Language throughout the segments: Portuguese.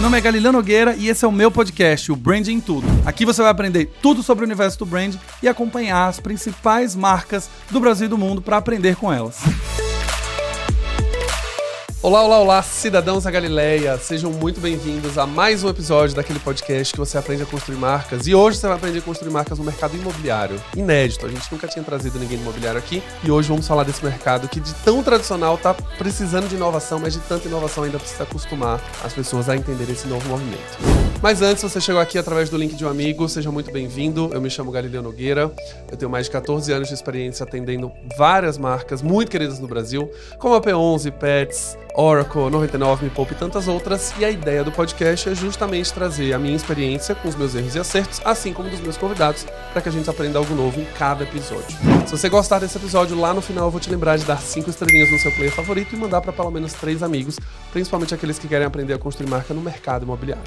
Meu nome é Galileu Nogueira e esse é o meu podcast, o Branding Tudo. Aqui você vai aprender tudo sobre o universo do brand e acompanhar as principais marcas do Brasil e do mundo para aprender com elas. Olá, olá, olá, cidadãos da Galileia. Sejam muito bem-vindos a mais um episódio daquele podcast que você aprende a construir marcas. E hoje você vai aprender a construir marcas no mercado imobiliário. Inédito, a gente nunca tinha trazido ninguém do imobiliário aqui. E hoje vamos falar desse mercado que de tão tradicional tá precisando de inovação, mas de tanta inovação ainda precisa acostumar as pessoas a entender esse novo movimento. Mas antes, você chegou aqui através do link de um amigo, seja muito bem-vindo. Eu me chamo Galileu Nogueira. Eu tenho mais de 14 anos de experiência atendendo várias marcas muito queridas no Brasil, como a P11, Pets, Oracle, 99 Me Poupe e tantas outras. E a ideia do podcast é justamente trazer a minha experiência com os meus erros e acertos, assim como dos meus convidados, para que a gente aprenda algo novo em cada episódio. Se você gostar desse episódio, lá no final eu vou te lembrar de dar 5 estrelinhas no seu player favorito e mandar para pelo menos 3 amigos, principalmente aqueles que querem aprender a construir marca no mercado imobiliário.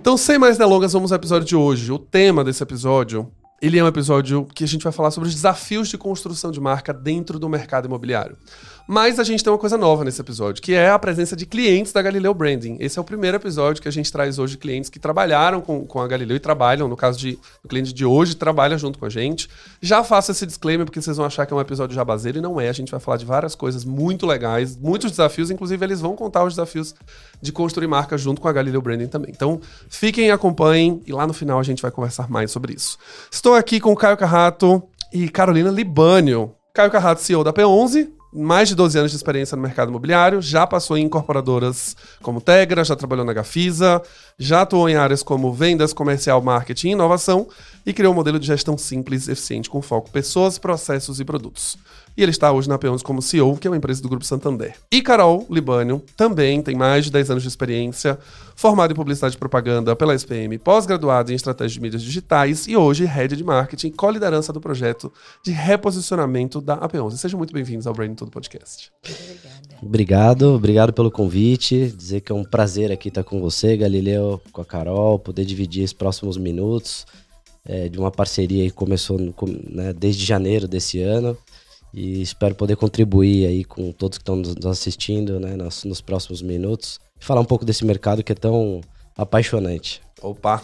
Então, sem mais delongas, vamos ao episódio de hoje. O tema desse episódio ele é um episódio que a gente vai falar sobre os desafios de construção de marca dentro do mercado imobiliário. Mas a gente tem uma coisa nova nesse episódio, que é a presença de clientes da Galileu Branding. Esse é o primeiro episódio que a gente traz hoje clientes que trabalharam com, com a Galileu e trabalham, no caso de, do cliente de hoje, trabalha junto com a gente. Já faço esse disclaimer porque vocês vão achar que é um episódio jabazeiro e não é. A gente vai falar de várias coisas muito legais, muitos desafios, inclusive eles vão contar os desafios de construir marca junto com a Galileu Branding também. Então, fiquem, acompanhem e lá no final a gente vai conversar mais sobre isso. Estou aqui com o Caio Carrato e Carolina Libânio. Caio Carrato, CEO da P11, mais de 12 anos de experiência no mercado imobiliário, já passou em incorporadoras como Tegra, já trabalhou na Gafisa, já atuou em áreas como vendas, comercial, marketing e inovação e criou um modelo de gestão simples, eficiente, com foco em pessoas, processos e produtos. E ele está hoje na P11 como CEO, que é uma empresa do Grupo Santander. E Carol Libânio também tem mais de 10 anos de experiência, formada em publicidade e propaganda pela SPM, pós-graduada em estratégia de mídias digitais e hoje head de marketing, co-liderança do projeto de reposicionamento da AP11. Sejam muito bem-vindos ao Brain Todo Podcast. Obrigada. Obrigado, obrigado pelo convite. Dizer que é um prazer aqui estar com você, Galileu, com a Carol, poder dividir esses próximos minutos é, de uma parceria que começou no, né, desde janeiro desse ano e espero poder contribuir aí com todos que estão nos assistindo né, nos, nos próximos minutos e falar um pouco desse mercado que é tão apaixonante. Opa!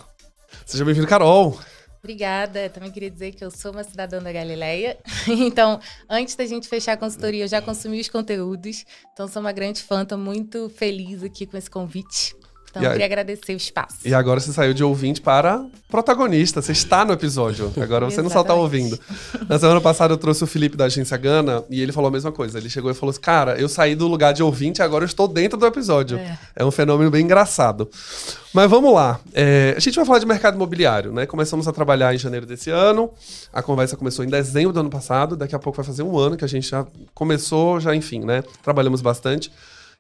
Seja bem-vindo, Carol! Obrigada. Também queria dizer que eu sou uma cidadã da Galileia. Então, antes da gente fechar a consultoria, eu já consumi os conteúdos. Então, sou uma grande fã, estou muito feliz aqui com esse convite. Então, eu queria agradecer o espaço. E agora você saiu de ouvinte para protagonista. Você está no episódio. Agora você não só está ouvindo. Na semana passada eu trouxe o Felipe da agência Gana e ele falou a mesma coisa. Ele chegou e falou assim: Cara, eu saí do lugar de ouvinte agora eu estou dentro do episódio. É, é um fenômeno bem engraçado. Mas vamos lá. É, a gente vai falar de mercado imobiliário, né? Começamos a trabalhar em janeiro desse ano. A conversa começou em dezembro do ano passado. Daqui a pouco vai fazer um ano que a gente já começou, já, enfim, né? Trabalhamos bastante.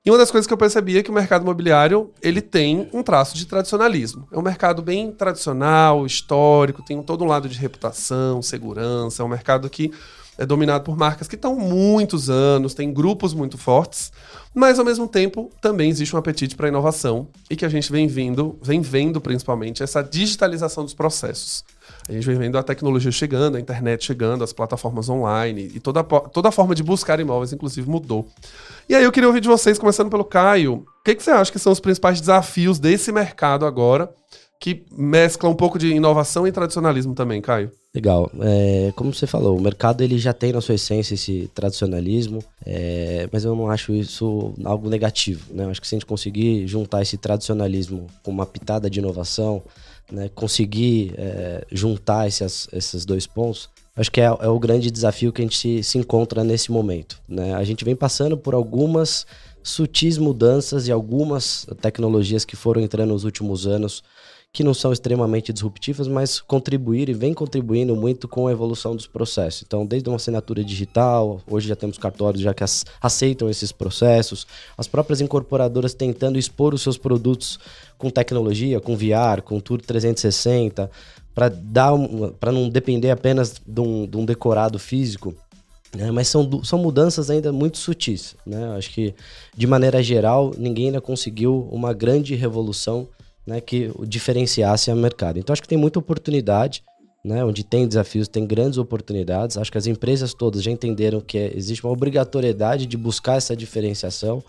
E uma das coisas que eu percebi é que o mercado imobiliário ele tem um traço de tradicionalismo. É um mercado bem tradicional, histórico, tem todo um lado de reputação, segurança. É um mercado que é dominado por marcas que estão muitos anos, tem grupos muito fortes, mas ao mesmo tempo também existe um apetite para inovação e que a gente vem vindo, vem vendo principalmente essa digitalização dos processos. A gente vem vendo a tecnologia chegando, a internet chegando, as plataformas online e toda, toda a forma de buscar imóveis, inclusive, mudou. E aí eu queria ouvir de vocês, começando pelo Caio, o que, que você acha que são os principais desafios desse mercado agora, que mescla um pouco de inovação e tradicionalismo também, Caio? Legal. É, como você falou, o mercado ele já tem na sua essência esse tradicionalismo, é, mas eu não acho isso algo negativo. Né? Eu acho que se a gente conseguir juntar esse tradicionalismo com uma pitada de inovação, né, conseguir é, juntar esses, esses dois pontos, acho que é, é, o grande desafio que a gente se, se encontra nesse momento. Né? A gente vem passando por algumas sutis mudanças e algumas tecnologias que foram entrando nos últimos anos que não são extremamente disruptivas, mas contribuíram e vem contribuindo muito com a evolução dos processos. Então, desde uma assinatura digital, hoje já temos cartórios já que aceitam esses processos, as próprias incorporadoras tentando expor os seus produtos com tecnologia, com VR, com Tour 360, para dar para não depender apenas de um, de um decorado físico. Né? Mas são, são mudanças ainda muito sutis. Né? Acho que, de maneira geral, ninguém ainda conseguiu uma grande revolução né, que diferenciasse o mercado. Então acho que tem muita oportunidade né, onde tem desafios, tem grandes oportunidades. Acho que as empresas todas já entenderam que existe uma obrigatoriedade de buscar essa diferenciação,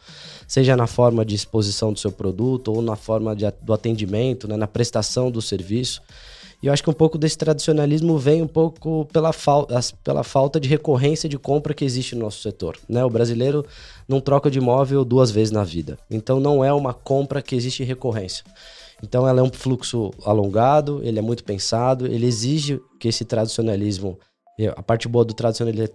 seja na forma de exposição do seu produto ou na forma de, do atendimento, né, na prestação do serviço. E eu acho que um pouco desse tradicionalismo vem um pouco pela, fal pela falta de recorrência de compra que existe no nosso setor. Né? O brasileiro não troca de imóvel duas vezes na vida. Então não é uma compra que existe recorrência. Então ela é um fluxo alongado, ele é muito pensado, ele exige que esse tradicionalismo, a parte boa do tradicionalismo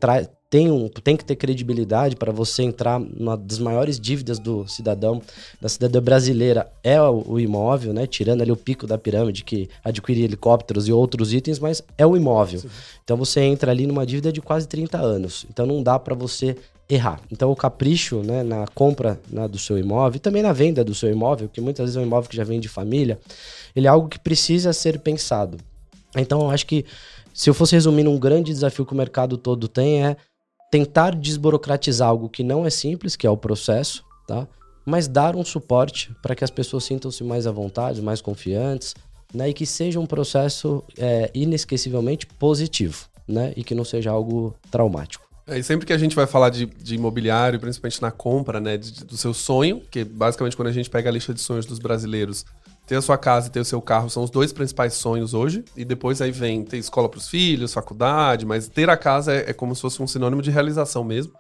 tem, um, tem que ter credibilidade para você entrar numa das maiores dívidas do cidadão, da cidadã brasileira, é o, o, imóvel, né? Tirando ali o pico da pirâmide que adquire helicópteros e outros itens, mas é o imóvel. Sim. Então você entra ali numa dívida de quase 30 anos. Então não dá para você errar. Então o capricho né, na compra né, do seu imóvel e também na venda do seu imóvel, que muitas vezes é um imóvel que já vem de família, ele é algo que precisa ser pensado. Então eu acho que se eu fosse resumir um grande desafio que o mercado todo tem é tentar desburocratizar algo que não é simples, que é o processo, tá? Mas dar um suporte para que as pessoas sintam-se mais à vontade, mais confiantes, né? E que seja um processo é, inesquecivelmente positivo, né? E que não seja algo traumático. É, e sempre que a gente vai falar de, de imobiliário, principalmente na compra, né, de, do seu sonho, que basicamente quando a gente pega a lista de sonhos dos brasileiros, ter a sua casa e ter o seu carro são os dois principais sonhos hoje. E depois aí vem ter escola para os filhos, faculdade, mas ter a casa é, é, como se fosse um sinônimo de realização mesmo.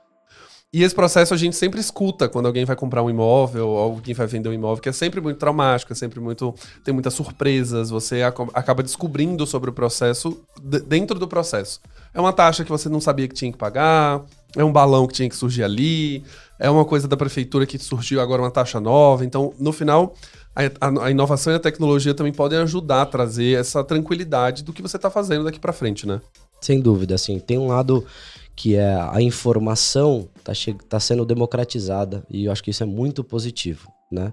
E esse processo a gente sempre escuta quando alguém vai comprar um imóvel, ou alguém vai vender um imóvel, que é sempre muito traumático, é sempre muito. tem muitas surpresas, você acaba descobrindo sobre o processo dentro do processo. É uma taxa que você não sabia que tinha que pagar, é um balão que tinha que surgir ali, é uma coisa da prefeitura que surgiu agora uma taxa nova. Então, no final, a, a, inovação e a tecnologia também podem ajudar a trazer essa tranquilidade do que você está fazendo daqui para frente, né? Sem dúvida, assim, tem um lado que é a informação está tá sendo democratizada e eu acho que isso é muito positivo, né?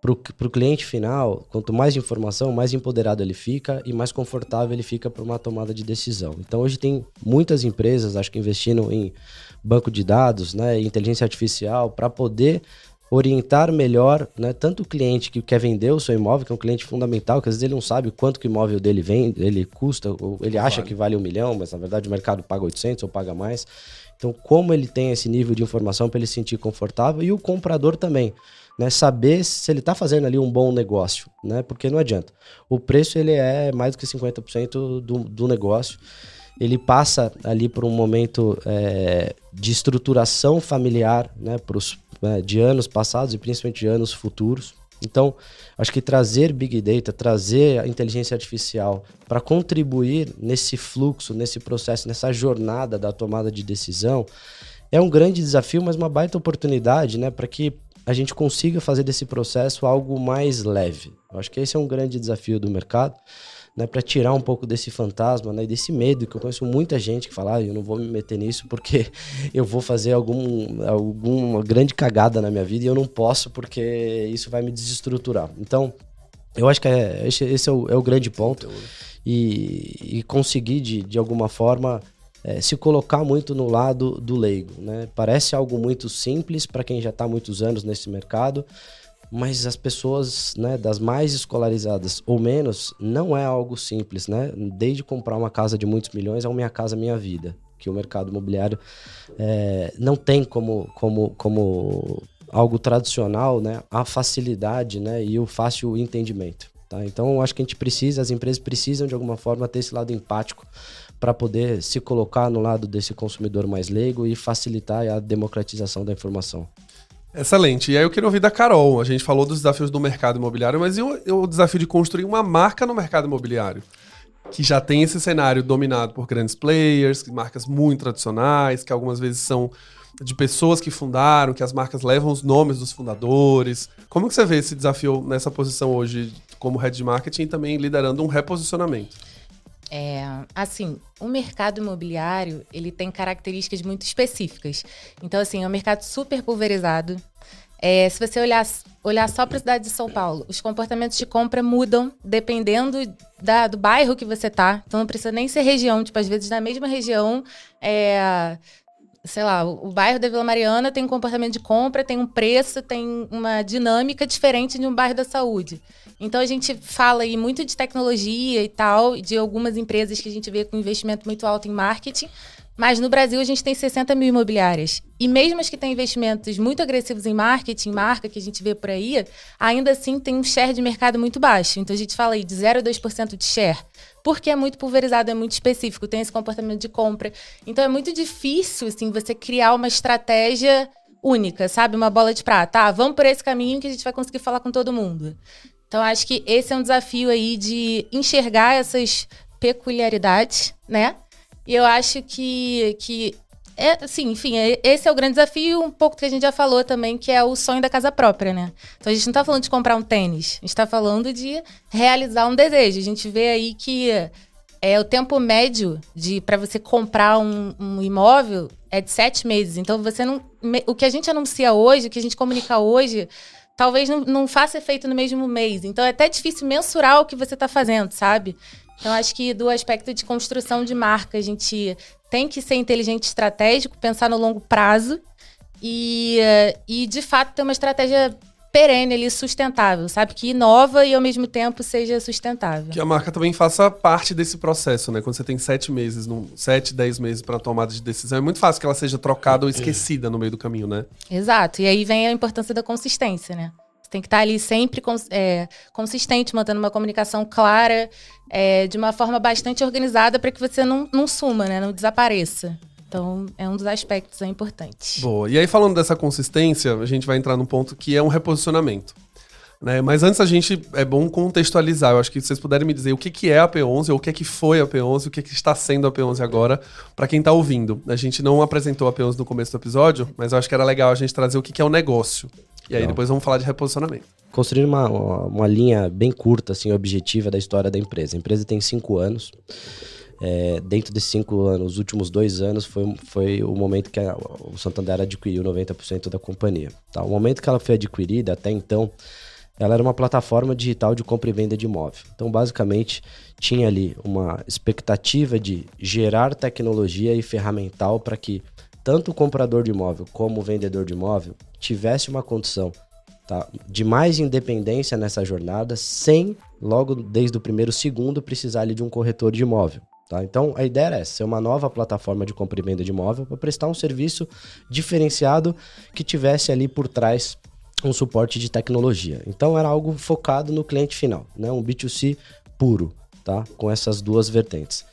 Para o cliente final, quanto mais informação, mais empoderado ele fica e mais confortável ele fica para uma tomada de decisão. Então hoje tem muitas empresas, acho que investindo em banco de dados, né, inteligência artificial, para poder orientar melhor, né, tanto o cliente que quer vender o seu imóvel, que é um cliente fundamental, que às vezes ele não sabe quanto que o imóvel dele vem, ele custa, ou ele acha que vale um milhão, mas na verdade o mercado paga 800 ou paga mais. Então, como ele tem esse nível de informação para ele se sentir confortável e o comprador também, né, saber se ele está fazendo ali um bom negócio, né, porque não adianta. O preço ele é mais do que 50% do, do negócio ele passa ali por um momento é, de estruturação familiar, né, pros, né, de anos passados e principalmente de anos futuros. Então, acho que trazer Big Data, trazer a inteligência artificial para contribuir nesse fluxo, nesse processo, nessa jornada da tomada de decisão, é um grande desafio, mas uma baita oportunidade né, para que a gente consiga fazer desse processo algo mais leve. Eu acho que esse é um grande desafio do mercado né, para tirar um pouco desse fantasma, né, desse medo que eu conheço muita gente que fala, ah, eu não vou me meter nisso porque eu vou fazer algum, alguma grande cagada na minha vida e eu não posso porque isso vai me desestruturar. Então, eu acho que é, esse, é, o, é, o, grande ponto e, e conseguir de, de alguma forma é, se colocar muito no lado do leigo, né? Parece algo muito simples para quem já está muitos anos nesse mercado, mas as pessoas, né, das mais escolarizadas ou menos, não é algo simples, né? Desde comprar uma casa de muitos milhões a Minha Casa Minha Vida, que o mercado imobiliário é, não tem como, como, como algo tradicional, né? A facilidade, né, e o fácil entendimento. Tá? Então, acho que a gente precisa, as empresas precisam de alguma forma ter esse lado empático para poder se colocar no lado desse consumidor mais leigo e facilitar a democratização da informação. Excelente. E aí eu queria ouvir da Carol. A gente falou dos desafios do mercado imobiliário, mas e o, o desafio de construir uma marca no mercado imobiliário? Que já tem esse cenário dominado por grandes players, marcas muito tradicionais, que algumas vezes são de pessoas que fundaram, que as marcas levam os nomes dos fundadores. Como que você vê esse desafio nessa posição hoje como head de marketing e também liderando um reposicionamento? É, assim, o mercado imobiliário, ele tem características muito específicas. Então, assim, é um mercado super pulverizado. É, se você olhar, olhar só para a cidade de São Paulo, os comportamentos de compra mudam dependendo da, do bairro que você tá. Então, não precisa nem ser região. Tipo, às vezes, na mesma região, é, sei lá, o, o bairro da Vila Mariana tem um comportamento de compra, tem um preço, tem uma dinâmica diferente de um bairro da saúde. Então a gente fala aí muito de tecnologia e tal, de algumas empresas que a gente vê com investimento muito alto em marketing, mas no Brasil a gente tem 60 mil imobiliárias. E mesmo as que têm investimentos muito agressivos em marketing, marca que a gente vê por aí, ainda assim tem um share de mercado muito baixo. Então a gente fala aí de 0 a 2% de share. Porque é muito pulverizado, é muito específico, tem esse comportamento de compra. Então é muito difícil, assim, você criar uma estratégia única, sabe? Uma bola de prata. Ah, vamos por esse caminho que a gente vai conseguir falar com todo mundo. Então acho que esse é um desafio aí de enxergar essas peculiaridades, né? E eu acho que, que é, assim, enfim, é, esse é o grande desafio, um pouco que a gente já falou também, que é o sonho da casa própria, né? Então a gente não está falando de comprar um tênis, a gente está falando de realizar um desejo. A gente vê aí que é o tempo médio de para você comprar um, um, imóvel é de sete meses. Então você não. O que a gente anuncia hoje, o que a gente comunica hoje, talvez não, não faça efeito no mesmo mês. Então é até difícil mensurar o que você está fazendo, sabe? Então, acho que do aspecto de construção de marca, a gente tem que ser inteligente estratégico, pensar no longo prazo e, e de fato, ter uma estratégia perene ali, sustentável, sabe? Que inova e ao mesmo tempo seja sustentável. Que a marca também faça parte desse processo, né? Quando você tem sete meses, num, sete, dez meses para tomada de decisão, é muito fácil que ela seja trocada ou esquecida no meio do caminho, né? Exato. E aí vem a importância da consistência, né? tem que estar ali sempre é, consistente, mantendo uma comunicação clara, é, de uma forma bastante organizada para que você não, não suma, né? Não desapareça. Então, é um dos aspectos importantes. Boa. E aí, falando dessa consistência, a gente vai entrar num ponto que é um reposicionamento. Né? Mas antes a gente é bom contextualizar. Eu acho que vocês puderem me dizer o que, que é a P11, ou o que, que foi a P11, o que, que está sendo a P11 agora, para quem está ouvindo. A gente não apresentou a P11 no começo do episódio, mas eu acho que era legal a gente trazer o que, que é o negócio. E aí Não. depois vamos falar de reposicionamento. Construir uma, uma linha bem curta, assim, objetiva da história da empresa. A empresa tem cinco anos. É, dentro desses cinco anos, os últimos dois anos, foi, foi o momento que a, o Santander adquiriu 90% da companhia. Tá? O momento que ela foi adquirida, até então, ela era uma plataforma digital de compra e venda de imóvel. Então, basicamente, tinha ali uma expectativa de gerar tecnologia e ferramental para que tanto o comprador de imóvel como o vendedor de imóvel tivesse uma condição tá, de mais independência nessa jornada, sem logo desde o primeiro segundo precisar ali, de um corretor de imóvel. Tá? Então a ideia era essa, ser uma nova plataforma de compra e venda de imóvel para prestar um serviço diferenciado que tivesse ali por trás um suporte de tecnologia. Então era algo focado no cliente final, né? um B2C puro, tá? com essas duas vertentes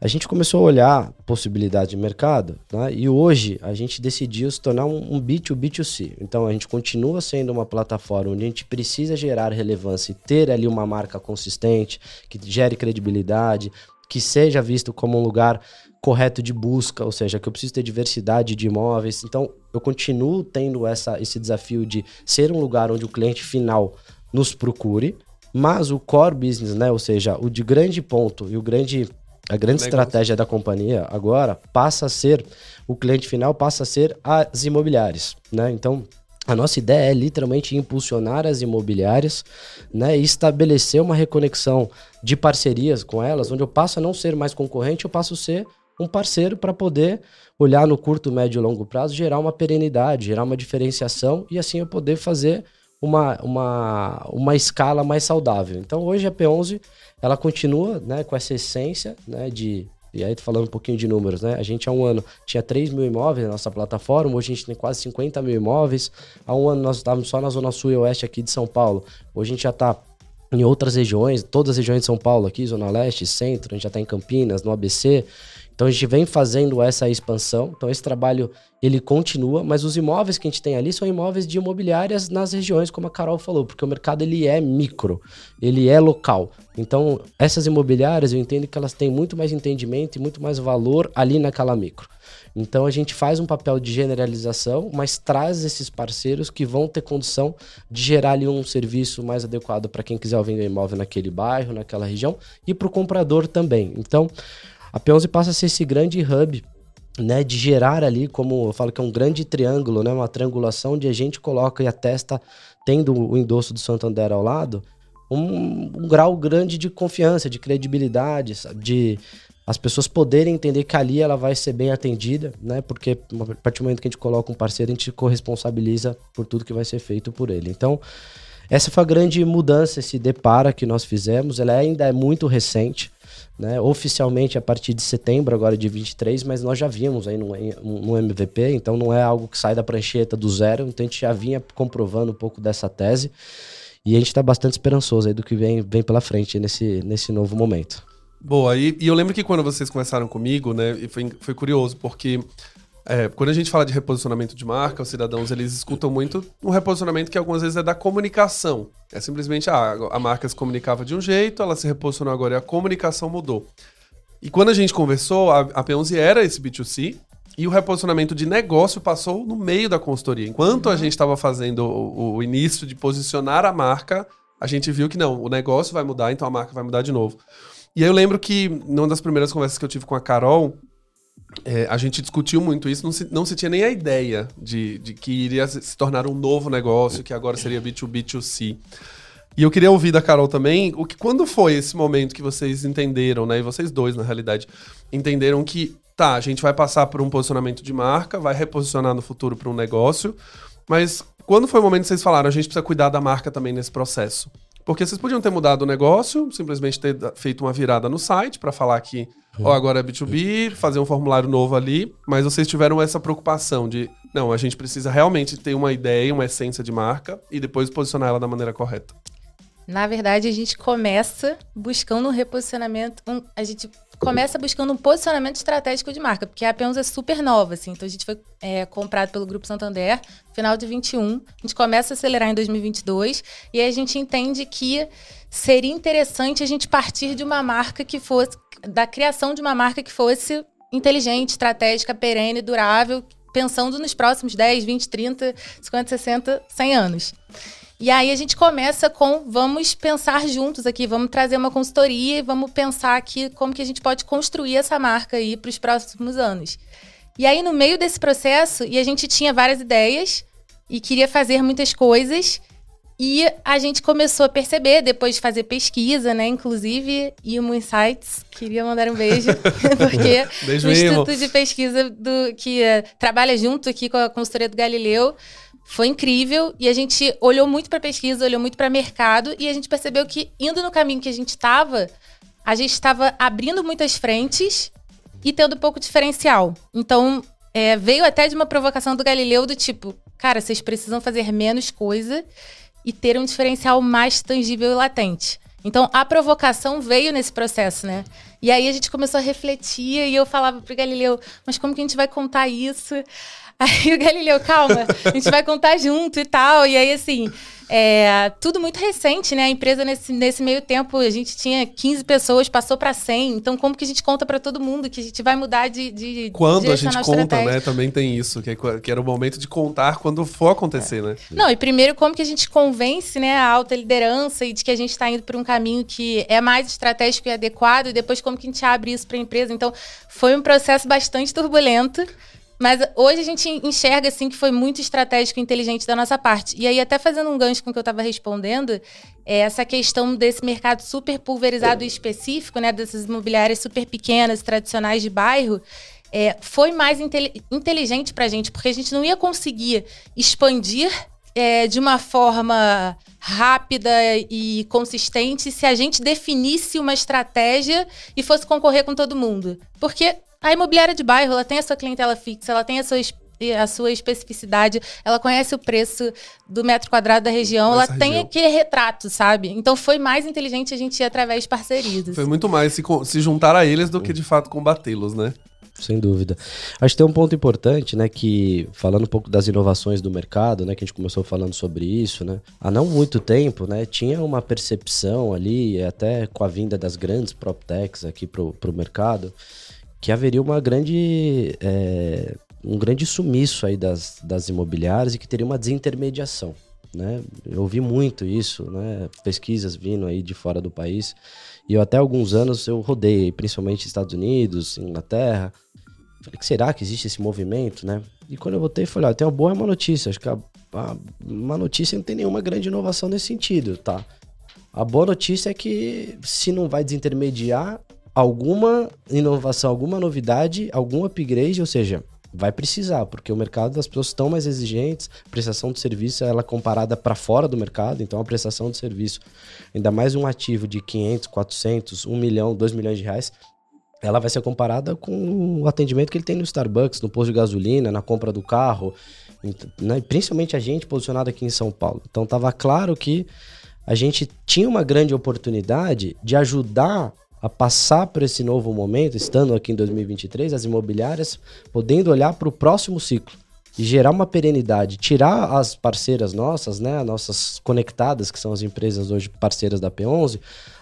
a gente começou a olhar possibilidade de mercado né? e hoje a gente decidiu se tornar um, um B2B2C. Então a gente continua sendo uma plataforma onde a gente precisa gerar relevância e ter ali uma marca consistente, que gere credibilidade, que seja visto como um lugar correto de busca, ou seja, que eu preciso ter diversidade de imóveis. Então eu continuo tendo essa, esse desafio de ser um lugar onde o cliente final nos procure, mas o core business, né, ou seja, o de grande ponto e o grande a grande estratégia da companhia agora passa a ser, o cliente final passa a ser as imobiliárias, né? Então, a nossa ideia é literalmente impulsionar as imobiliárias né, e estabelecer uma reconexão de parcerias com elas, onde eu passo a não ser mais concorrente, eu passo a ser um parceiro para poder olhar no curto, médio e longo prazo, gerar uma perenidade, gerar uma diferenciação e assim eu poder fazer uma, uma, uma escala mais saudável. Então hoje a P11 ela continua né, com essa essência né, de. E aí, falando um pouquinho de números, né? A gente há um ano tinha 3 mil imóveis na nossa plataforma, hoje a gente tem quase 50 mil imóveis. Há um ano nós estávamos só na Zona Sul e Oeste aqui de São Paulo. Hoje a gente já está em outras regiões, todas as regiões de São Paulo aqui, Zona Leste, Centro, a gente já está em Campinas, no ABC. Então a gente vem fazendo essa expansão. Então esse trabalho ele continua, mas os imóveis que a gente tem ali são imóveis de imobiliárias nas regiões, como a Carol falou, porque o mercado ele é micro, ele é local. Então essas imobiliárias eu entendo que elas têm muito mais entendimento e muito mais valor ali naquela micro. Então a gente faz um papel de generalização, mas traz esses parceiros que vão ter condição de gerar ali um serviço mais adequado para quem quiser vender imóvel naquele bairro, naquela região e para o comprador também. Então a P11 passa a ser esse grande hub né, de gerar ali, como eu falo que é um grande triângulo, né, uma triangulação onde a gente coloca e atesta, tendo o endosso do Santander ao lado, um, um grau grande de confiança, de credibilidade, sabe? de as pessoas poderem entender que ali ela vai ser bem atendida, né? Porque a partir do momento que a gente coloca um parceiro, a gente corresponsabiliza por tudo que vai ser feito por ele. Então, essa foi a grande mudança, esse depara que nós fizemos. Ela ainda é muito recente, né? Oficialmente a partir de setembro, agora de 23, mas nós já vimos aí no, no MVP, então não é algo que sai da prancheta do zero, então a gente já vinha comprovando um pouco dessa tese. E a gente está bastante esperançoso aí do que vem, vem pela frente nesse, nesse novo momento. Boa, e, e eu lembro que quando vocês conversaram comigo, né, foi, foi curioso, porque é, quando a gente fala de reposicionamento de marca, os cidadãos eles escutam muito um reposicionamento que algumas vezes é da comunicação. É simplesmente, ah, a marca se comunicava de um jeito, ela se reposicionou agora e a comunicação mudou. E quando a gente conversou, a, a P11 era esse B2C, e o reposicionamento de negócio passou no meio da consultoria. Enquanto a gente estava fazendo o, o, início de posicionar a marca, a gente viu que não, o negócio vai mudar, então a marca vai mudar de novo. E aí eu lembro que, numa das primeiras conversas que eu tive com a Carol, é, a gente discutiu muito isso, não se, não se tinha nem a ideia de, de que iria se tornar um novo negócio, que agora seria B2B2C. E eu queria ouvir da Carol também, o que quando foi esse momento que vocês entenderam, né? E vocês dois, na realidade, entenderam que tá, a gente vai passar por um posicionamento de marca, vai reposicionar no futuro para um negócio, mas quando foi o momento que vocês falaram, a gente precisa cuidar da marca também nesse processo? Porque vocês podiam ter mudado o negócio, simplesmente ter feito uma virada no site para falar que, ó, agora é B2B, fazer um formulário novo ali, mas vocês tiveram essa preocupação de, não, a gente precisa realmente ter uma ideia, uma essência de marca e depois posicionar ela da maneira correta. Na verdade, a gente começa buscando um reposicionamento, um, a gente começa buscando um posicionamento estratégico de marca, porque a P11 é super nova, assim. Então a gente foi é, comprado pelo Grupo Santander, final de 21. A gente começa a acelerar em 2022 e aí a gente entende que seria interessante a gente partir de uma marca que fosse da criação de uma marca que fosse inteligente, estratégica, perene, durável, pensando nos próximos 10, 20, 30, 50, 60, 100 anos. E aí a gente começa com vamos pensar juntos aqui, vamos trazer uma consultoria e vamos pensar aqui como que a gente pode construir essa marca aí para os próximos anos. E aí no meio desse processo, e a gente tinha várias ideias e queria fazer muitas coisas, e a gente começou a perceber, depois de fazer pesquisa, né? Inclusive, Imo Insights, queria mandar um beijo, porque beijo o Instituto de Pesquisa do, que uh, trabalha junto aqui com a consultoria do Galileu foi incrível e a gente olhou muito para pesquisa, olhou muito para mercado e a gente percebeu que indo no caminho que a gente estava, a gente estava abrindo muitas frentes e tendo pouco diferencial. Então, é, veio até de uma provocação do Galileu do tipo, cara, vocês precisam fazer menos coisa e ter um diferencial mais tangível e latente. Então, a provocação veio nesse processo, né? E aí a gente começou a refletir e eu falava pro Galileu, mas como que a gente vai contar isso? Aí o Galileu, calma, a gente vai contar junto e tal. E aí, assim, é, tudo muito recente, né? A empresa, nesse, nesse meio tempo, a gente tinha 15 pessoas, passou para 100. Então, como que a gente conta para todo mundo que a gente vai mudar de. de quando a gente conta, né? Também tem isso, que, é que, era o momento de contar quando for acontecer, é. né? Não, e primeiro, como que a gente convence né, a alta liderança e de que a gente está indo por um caminho que é mais estratégico e adequado, e depois como que a gente abre isso para a empresa. Então, foi um processo bastante turbulento. Mas hoje a gente enxerga assim que foi muito estratégico e inteligente da nossa parte. E aí, até fazendo um gancho com o que eu estava respondendo, é essa questão desse mercado super pulverizado e específico, né? Dessas imobiliárias super pequenas, tradicionais de bairro. É, foi mais inteligente para a gente, porque a gente não ia conseguir expandir é, de uma forma rápida e consistente se a gente definisse uma estratégia e fosse concorrer com todo mundo. Porque a imobiliária de bairro, ela tem a sua clientela fixa, ela tem a sua a sua especificidade, ela conhece o preço do metro quadrado da região, ela tem aquele retrato, sabe? Então foi mais inteligente a gente ir através de parcerias. Foi muito mais se, se juntar a eles do que de fato combatê-los, né? Sem dúvida. Acho que tem um ponto importante, né, que falando um pouco das inovações do mercado, né, que a gente começou falando sobre isso, né, há não muito tempo, né, tinha uma percepção ali, até com a vinda das grandes PropTechs aqui pro, pro mercado, que haveria uma grande, é, um grande sumiço aí das, das imobiliárias e que teria uma desintermediação. Né? Eu ouvi muito isso, né? pesquisas vindo aí de fora do país. E eu até alguns anos eu rodei, principalmente Estados Unidos, Inglaterra. Falei, que será que existe esse movimento, né? E quando eu voltei, falei, ó, tem uma boa uma notícia. Acho que a, a, uma notícia não tem nenhuma grande inovação nesse sentido, tá? A boa notícia é que se não vai desintermediar, alguma inovação, alguma novidade, algum upgrade, ou seja, Vai precisar, porque o mercado das pessoas estão mais exigentes, prestação de serviço ela é comparada para fora do mercado, então a prestação de serviço, ainda mais um ativo de 500, 400, 1 milhão, 2 milhões de reais, ela vai ser comparada com o atendimento que ele tem no Starbucks, no posto de gasolina, na compra do carro, né? principalmente a gente posicionado aqui em São Paulo. Então estava claro que a gente tinha uma grande oportunidade de ajudar a passar por esse novo momento, estando aqui em 2023, as imobiliárias podendo olhar para o próximo ciclo e gerar uma perenidade, tirar as parceiras nossas, né, nossas conectadas, que são as empresas hoje parceiras da P11,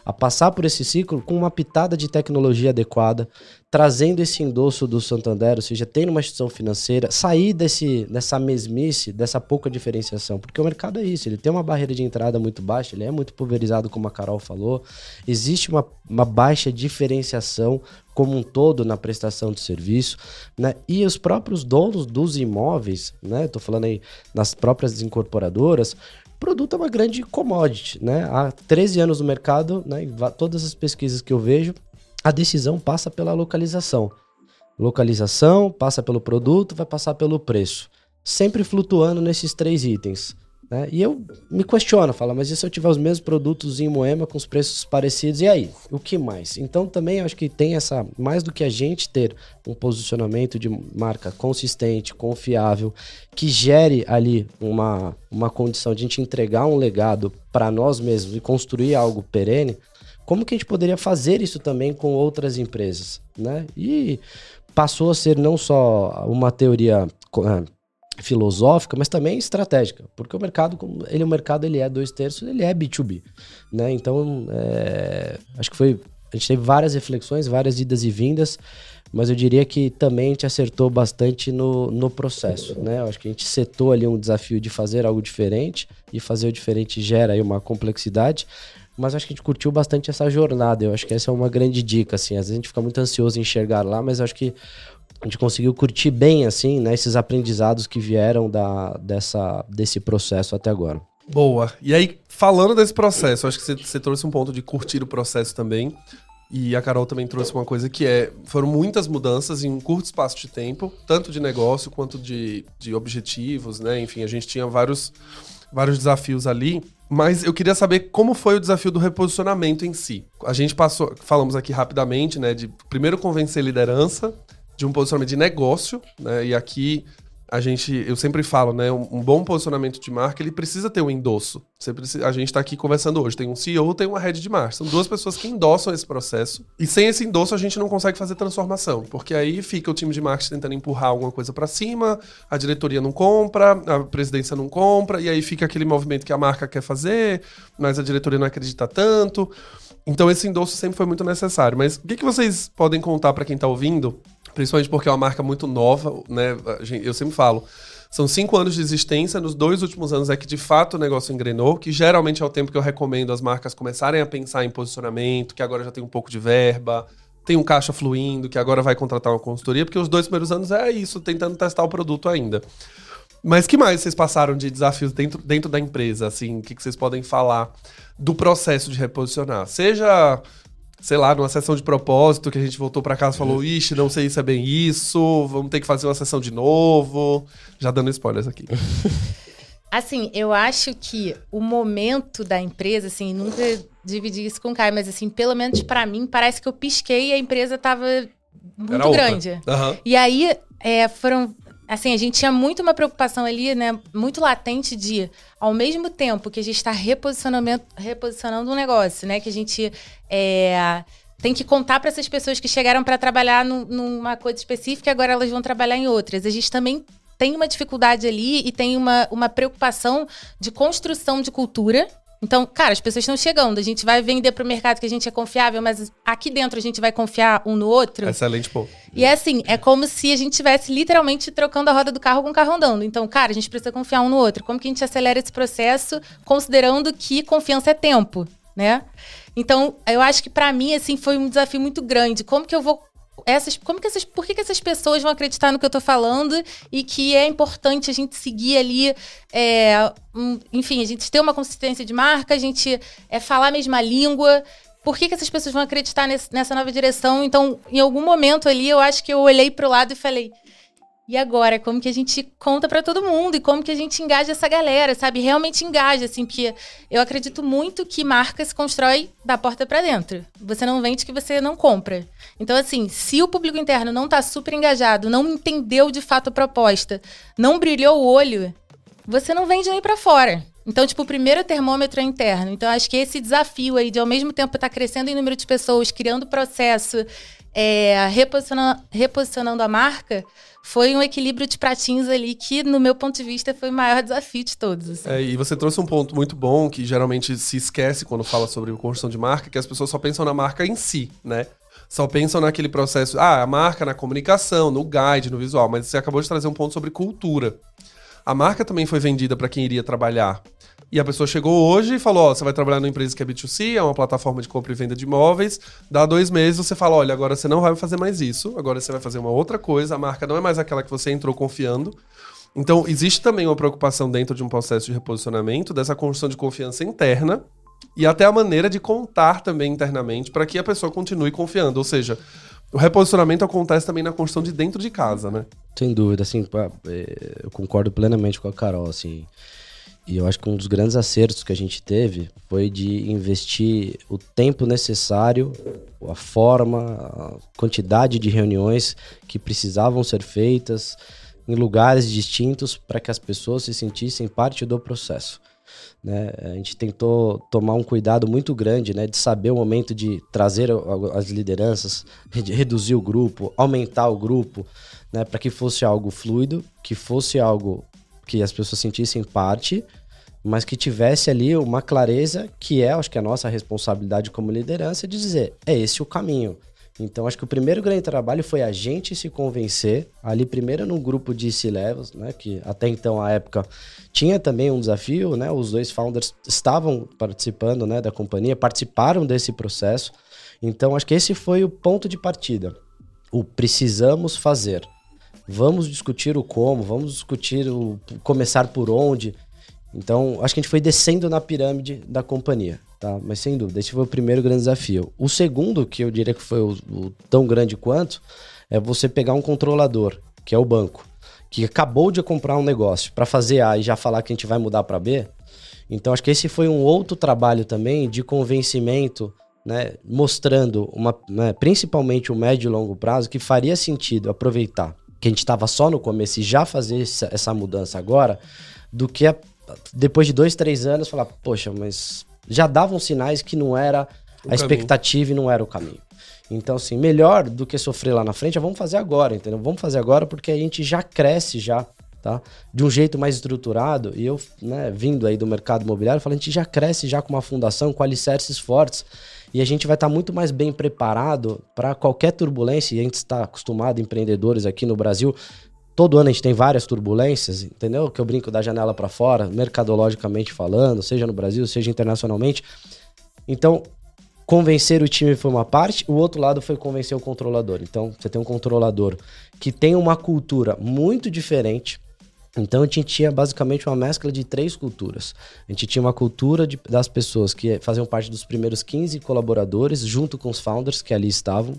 a passar por esse ciclo com uma pitada de tecnologia adequada, trazendo esse endosso do Santander, ou seja, tendo uma instituição financeira, sair desse, dessa mesmice, dessa pouca diferenciação, porque o mercado é isso, ele tem uma barreira de entrada muito baixa, ele é muito pulverizado, como a Carol falou, existe uma, uma baixa diferenciação como um todo na prestação de serviço, né? E os próprios donos dos imóveis, né? Tô falando aí nas próprias incorporadoras, produto é uma grande commodity, né? Há 13 anos no mercado, né? Todas as pesquisas que eu vejo, a decisão passa pela localização. Localização, passa pelo produto, vai passar pelo preço. Sempre flutuando nesses três itens. Né? E eu me questiono, falo, mas e se eu tiver os mesmos produtos em Moema com os preços parecidos, e aí? O que mais? Então também acho que tem essa, mais do que a gente ter um posicionamento de marca consistente, confiável, que gere ali uma, uma condição de a gente entregar um legado para nós mesmos e construir algo perene, como que a gente poderia fazer isso também com outras empresas, né? E passou a ser não só uma teoria ah, filosófica, mas também estratégica, porque o mercado, ele o mercado ele é dois terços, ele é B2B, né? Então, é, acho que foi a gente teve várias reflexões, várias idas e vindas, mas eu diria que também a gente acertou bastante no, no processo, né? Eu acho que a gente setou ali um desafio de fazer algo diferente e fazer o diferente gera aí uma complexidade, mas acho que a gente curtiu bastante essa jornada. Eu acho que essa é uma grande dica, assim. Às vezes a gente fica muito ansioso em enxergar lá, mas acho que a gente conseguiu curtir bem, assim, né, esses aprendizados que vieram da, dessa, desse processo até agora. Boa. E aí, falando desse processo, acho que você, trouxe um ponto de curtir o processo também. E a Carol também trouxe uma coisa que é: foram muitas mudanças em um curto espaço de tempo, tanto de negócio quanto de, de objetivos, né? Enfim, a gente tinha vários, vários desafios ali. Mas eu queria saber como foi o desafio do reposicionamento em si. A gente passou, falamos aqui rapidamente, né, de primeiro convencer liderança, de um posicionamento de negócio, né? E aqui a gente, eu sempre falo, né? Um, bom posicionamento de marca, ele precisa ter um endosso. Você precisa, a gente está aqui conversando hoje. Tem um CEO, tem uma head de marca. São duas pessoas que endossam esse processo. E sem esse endosso, a gente não consegue fazer transformação. Porque aí fica o time de marketing tentando empurrar alguma coisa para cima, a diretoria não compra, a presidência não compra, e aí fica aquele movimento que a marca quer fazer, mas a diretoria não acredita tanto. Então esse endosso sempre foi muito necessário. Mas o que, que vocês podem contar para quem está ouvindo Principalmente porque é uma marca muito nova, né? Eu sempre falo. São cinco anos de existência. Nos dois últimos anos é que de fato o negócio engrenou, que geralmente é o tempo que eu recomendo as marcas começarem a pensar em posicionamento, que agora já tem um pouco de verba, tem um caixa fluindo, que agora vai contratar uma consultoria, porque os dois primeiros anos é isso, tentando testar o produto ainda. Mas que mais vocês passaram de desafios dentro, dentro da empresa? Assim, o que, que vocês podem falar do processo de reposicionar? Seja sei lá, numa sessão de propósito que a gente voltou para casa e falou: ixi, não sei se é bem isso, vamos ter que fazer uma sessão de novo. Já dando spoilers aqui. Assim, eu acho que o momento da empresa, assim, nunca dividi isso com o Caio, mas assim, pelo menos para mim, parece que eu pisquei e a empresa tava muito grande. Uhum. E aí, é, foram assim, a gente tinha muito uma preocupação ali, né, muito latente de, ao mesmo tempo que a gente está reposicionando, um negócio, né, que a gente é, tem que contar para essas pessoas que chegaram para trabalhar no, numa coisa específica e agora elas vão trabalhar em outras. A gente também tem uma dificuldade ali e tem uma, uma preocupação de construção de cultura, então, cara, as pessoas estão chegando. A gente vai vender para o mercado que a gente é confiável, mas aqui dentro a gente vai confiar um no outro. Excelente pô. E é assim, é como se a gente estivesse literalmente trocando a roda do carro com o carro andando. Então, cara, a gente precisa confiar um no outro. Como que a gente acelera esse processo, considerando que confiança é tempo, né? Então, eu acho que para mim, assim, foi um desafio muito grande. Como que eu vou essas, como que essas, por que, que essas pessoas vão acreditar no que eu tô falando e que é importante a gente seguir ali, é, um, enfim, a gente ter uma consistência de marca, a gente é, falar a mesma língua. Por que, que essas pessoas vão acreditar nesse, nessa nova direção? Então, em algum momento ali, eu acho que eu olhei pro lado e falei, E agora, como que a gente conta para todo mundo e como que a gente engaja essa galera, sabe? Realmente engaja, assim, porque eu acredito muito que marca se constrói da porta para dentro. Você não vende que você não compra. Então, assim, se o público interno não tá super engajado, não entendeu de fato a proposta, não brilhou o olho, você não vende nem para fora. Então, tipo, o primeiro termômetro é interno. Então, acho que esse desafio aí de, ao mesmo tempo, estar tá crescendo em número de pessoas, criando processo, é, reposicionando, reposicionando a marca, foi um equilíbrio de pratinhos ali que, no meu ponto de vista, foi o maior desafio de todos. Assim. É, e você trouxe um ponto muito bom que geralmente se esquece quando fala sobre construção de marca, que as pessoas só pensam na marca em si, né? Só pensam naquele processo, ah, a marca na comunicação, no guide, no visual, mas você acabou de trazer um ponto sobre cultura. A marca também foi vendida para quem iria trabalhar. E a pessoa chegou hoje e falou: Ó, você vai trabalhar numa empresa que é B2C, é uma plataforma de compra e venda de imóveis. Dá dois meses, você fala: olha, agora você não vai fazer mais isso, agora você vai fazer uma outra coisa. A marca não é mais aquela que você entrou confiando. Então, existe também uma preocupação dentro de um processo de reposicionamento dessa construção de confiança interna e até a maneira de contar também internamente para que a pessoa continue confiando. Ou seja, o reposicionamento acontece também na construção de dentro de casa, né? Sem dúvida, assim, é, eu concordo plenamente com a Carol, assim. E eu acho que um dos grandes acertos que a gente teve foi de investir o tempo necessário, a forma, a quantidade de reuniões que precisavam ser feitas em lugares distintos para que as pessoas se sentissem parte do processo. Né? A gente tentou tomar um cuidado muito grande né, de saber o momento de trazer as lideranças, reduzir o grupo, aumentar o grupo, né, para que fosse algo fluido, que fosse algo que as pessoas sentissem parte, mas que tivesse ali uma clareza que é, acho que é a nossa responsabilidade como liderança de dizer, é esse o caminho. Então, acho que o primeiro grande trabalho foi a gente se convencer, ali primeiro num grupo de C-Levels, né, que até então, a época, tinha também um desafio, né, os dois founders estavam participando, né, da companhia, participaram desse processo. Então, acho que esse foi o ponto de partida. O precisamos fazer. Vamos discutir o como, vamos discutir o começar por onde. Então, acho que a gente foi descendo na pirâmide da companhia, tá? Mas sem dúvida, esse foi o primeiro grande desafio. O segundo, que eu diria que foi o, o tão grande quanto, é você pegar um controlador, que é o banco, que acabou de comprar um negócio para fazer A e já falar que a gente vai mudar para B. Então, acho que esse foi um outro trabalho também de convencimento, né? Mostrando, uma, né, principalmente o médio e longo prazo, que faria sentido aproveitar que a gente estava só no começo e já fazer essa, essa mudança agora, do que a, depois de dois, três anos falar, poxa, mas já davam sinais que não era o a expectativa e não era o caminho. Então, assim, melhor do que sofrer lá na frente, é vamos fazer agora, entendeu? Vamos fazer agora porque a gente já cresce já, tá? De um jeito mais estruturado. E eu, né, vindo aí do mercado imobiliário, falo, a gente já cresce já com uma fundação, com alicerces fortes. E a gente vai estar tá muito mais bem preparado para qualquer turbulência. E a gente está acostumado, empreendedores aqui no Brasil, todo ano a gente tem várias turbulências, entendeu? Que eu brinco da janela para fora, mercadologicamente falando, seja no Brasil, seja internacionalmente. Então, convencer o time foi uma parte, o outro lado foi convencer o controlador. Então, você tem um controlador que tem uma cultura muito diferente, então a gente tinha basicamente uma mescla de três culturas. A gente tinha uma cultura de, das pessoas que faziam parte dos primeiros 15 colaboradores, junto com os founders que ali estavam.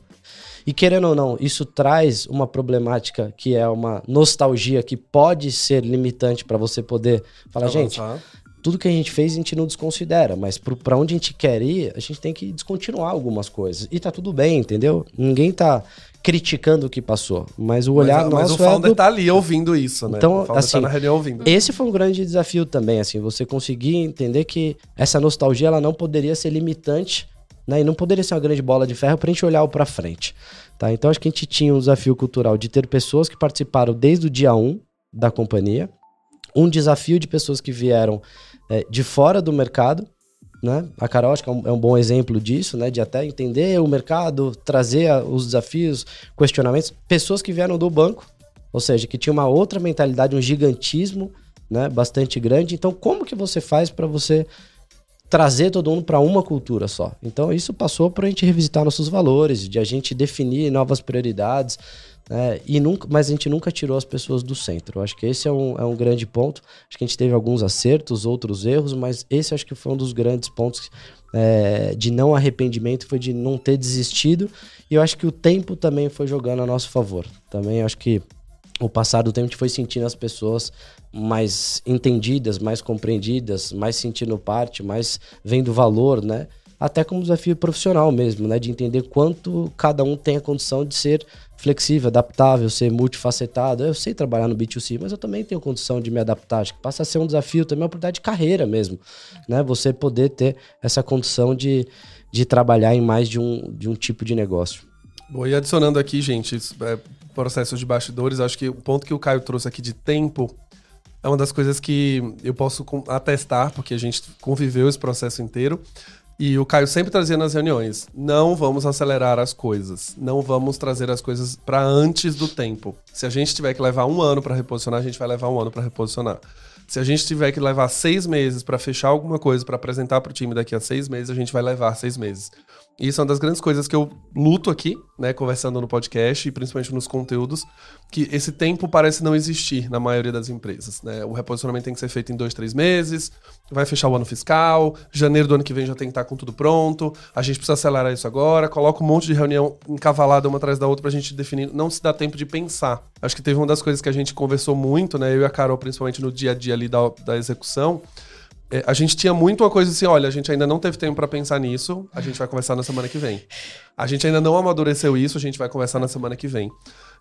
E querendo ou não, isso traz uma problemática que é uma nostalgia que pode ser limitante para você poder falar, Avançar. gente, tudo que a gente fez a gente não desconsidera, mas para onde a gente quer ir, a gente tem que descontinuar algumas coisas. E tá tudo bem, entendeu? Ninguém tá criticando o que passou, mas o olhar mas, nosso mas o é do... tá ali ouvindo isso, né? Então, tá assim, tá ouvindo. esse foi um grande desafio também, assim, você conseguir entender que essa nostalgia ela não poderia ser limitante, né? E não poderia ser uma grande bola de ferro pra gente olhar para frente, tá? Então acho que a gente tinha um desafio cultural de ter pessoas que participaram desde o dia 1 da companhia, um desafio de pessoas que vieram é, de fora do mercado, né? A Carol acho que é um, é um, bom exemplo disso, né? De até entender o mercado, trazer a, os desafios, questionamentos. Pessoas que vieram do banco, ou seja, que tinha uma outra mentalidade, um gigantismo, né? Bastante grande. Então, como que você faz para você trazer todo mundo para uma cultura só? Então, isso passou para a gente revisitar nossos valores, de a gente definir novas prioridades. É, e nunca, mas a gente nunca tirou as pessoas do centro. Eu acho que esse é um, é um grande ponto. Acho que a gente teve alguns acertos, outros erros, mas esse acho que foi um dos grandes pontos é, de não arrependimento, foi de não ter desistido. E eu acho que o tempo também foi jogando a nosso favor. Também acho que o passar do tempo, a gente foi sentindo as pessoas mais entendidas, mais compreendidas, mais sentindo parte, mais vendo valor, né? Até como desafio profissional mesmo, né? De entender quanto cada um tem a condição de ser flexível, adaptável, ser multifacetado. Eu sei trabalhar no B2C, mas eu também tenho condição de me adaptar. Acho que passa a ser um desafio também, uma oportunidade de carreira mesmo, né? Você poder ter essa condição de, de trabalhar em mais de um, de um tipo de negócio. Bom, e adicionando aqui, gente, é, processos de bastidores, acho que o ponto que o Caio trouxe aqui de tempo é uma das coisas que eu posso atestar, porque a gente conviveu esse processo inteiro. E o Caio sempre trazia nas reuniões: não vamos acelerar as coisas, não vamos trazer as coisas para antes do tempo. Se a gente tiver que levar um ano para reposicionar, a gente vai levar um ano para reposicionar. Se a gente tiver que levar seis meses para fechar alguma coisa, para apresentar para o time daqui a seis meses, a gente vai levar seis meses. Isso é uma das grandes coisas que eu luto aqui, né, conversando no podcast e principalmente nos conteúdos, que esse tempo parece não existir na maioria das empresas. Né? O reposicionamento tem que ser feito em dois, três meses, vai fechar o ano fiscal, janeiro do ano que vem já tem que estar com tudo pronto, a gente precisa acelerar isso agora, coloca um monte de reunião encavalada uma atrás da outra pra gente definir, não se dá tempo de pensar. Acho que teve uma das coisas que a gente conversou muito, né, eu e a Carol, principalmente no dia a dia ali da, da execução, a gente tinha muito uma coisa assim, olha, a gente ainda não teve tempo para pensar nisso, a gente vai conversar na semana que vem. A gente ainda não amadureceu isso, a gente vai conversar na semana que vem.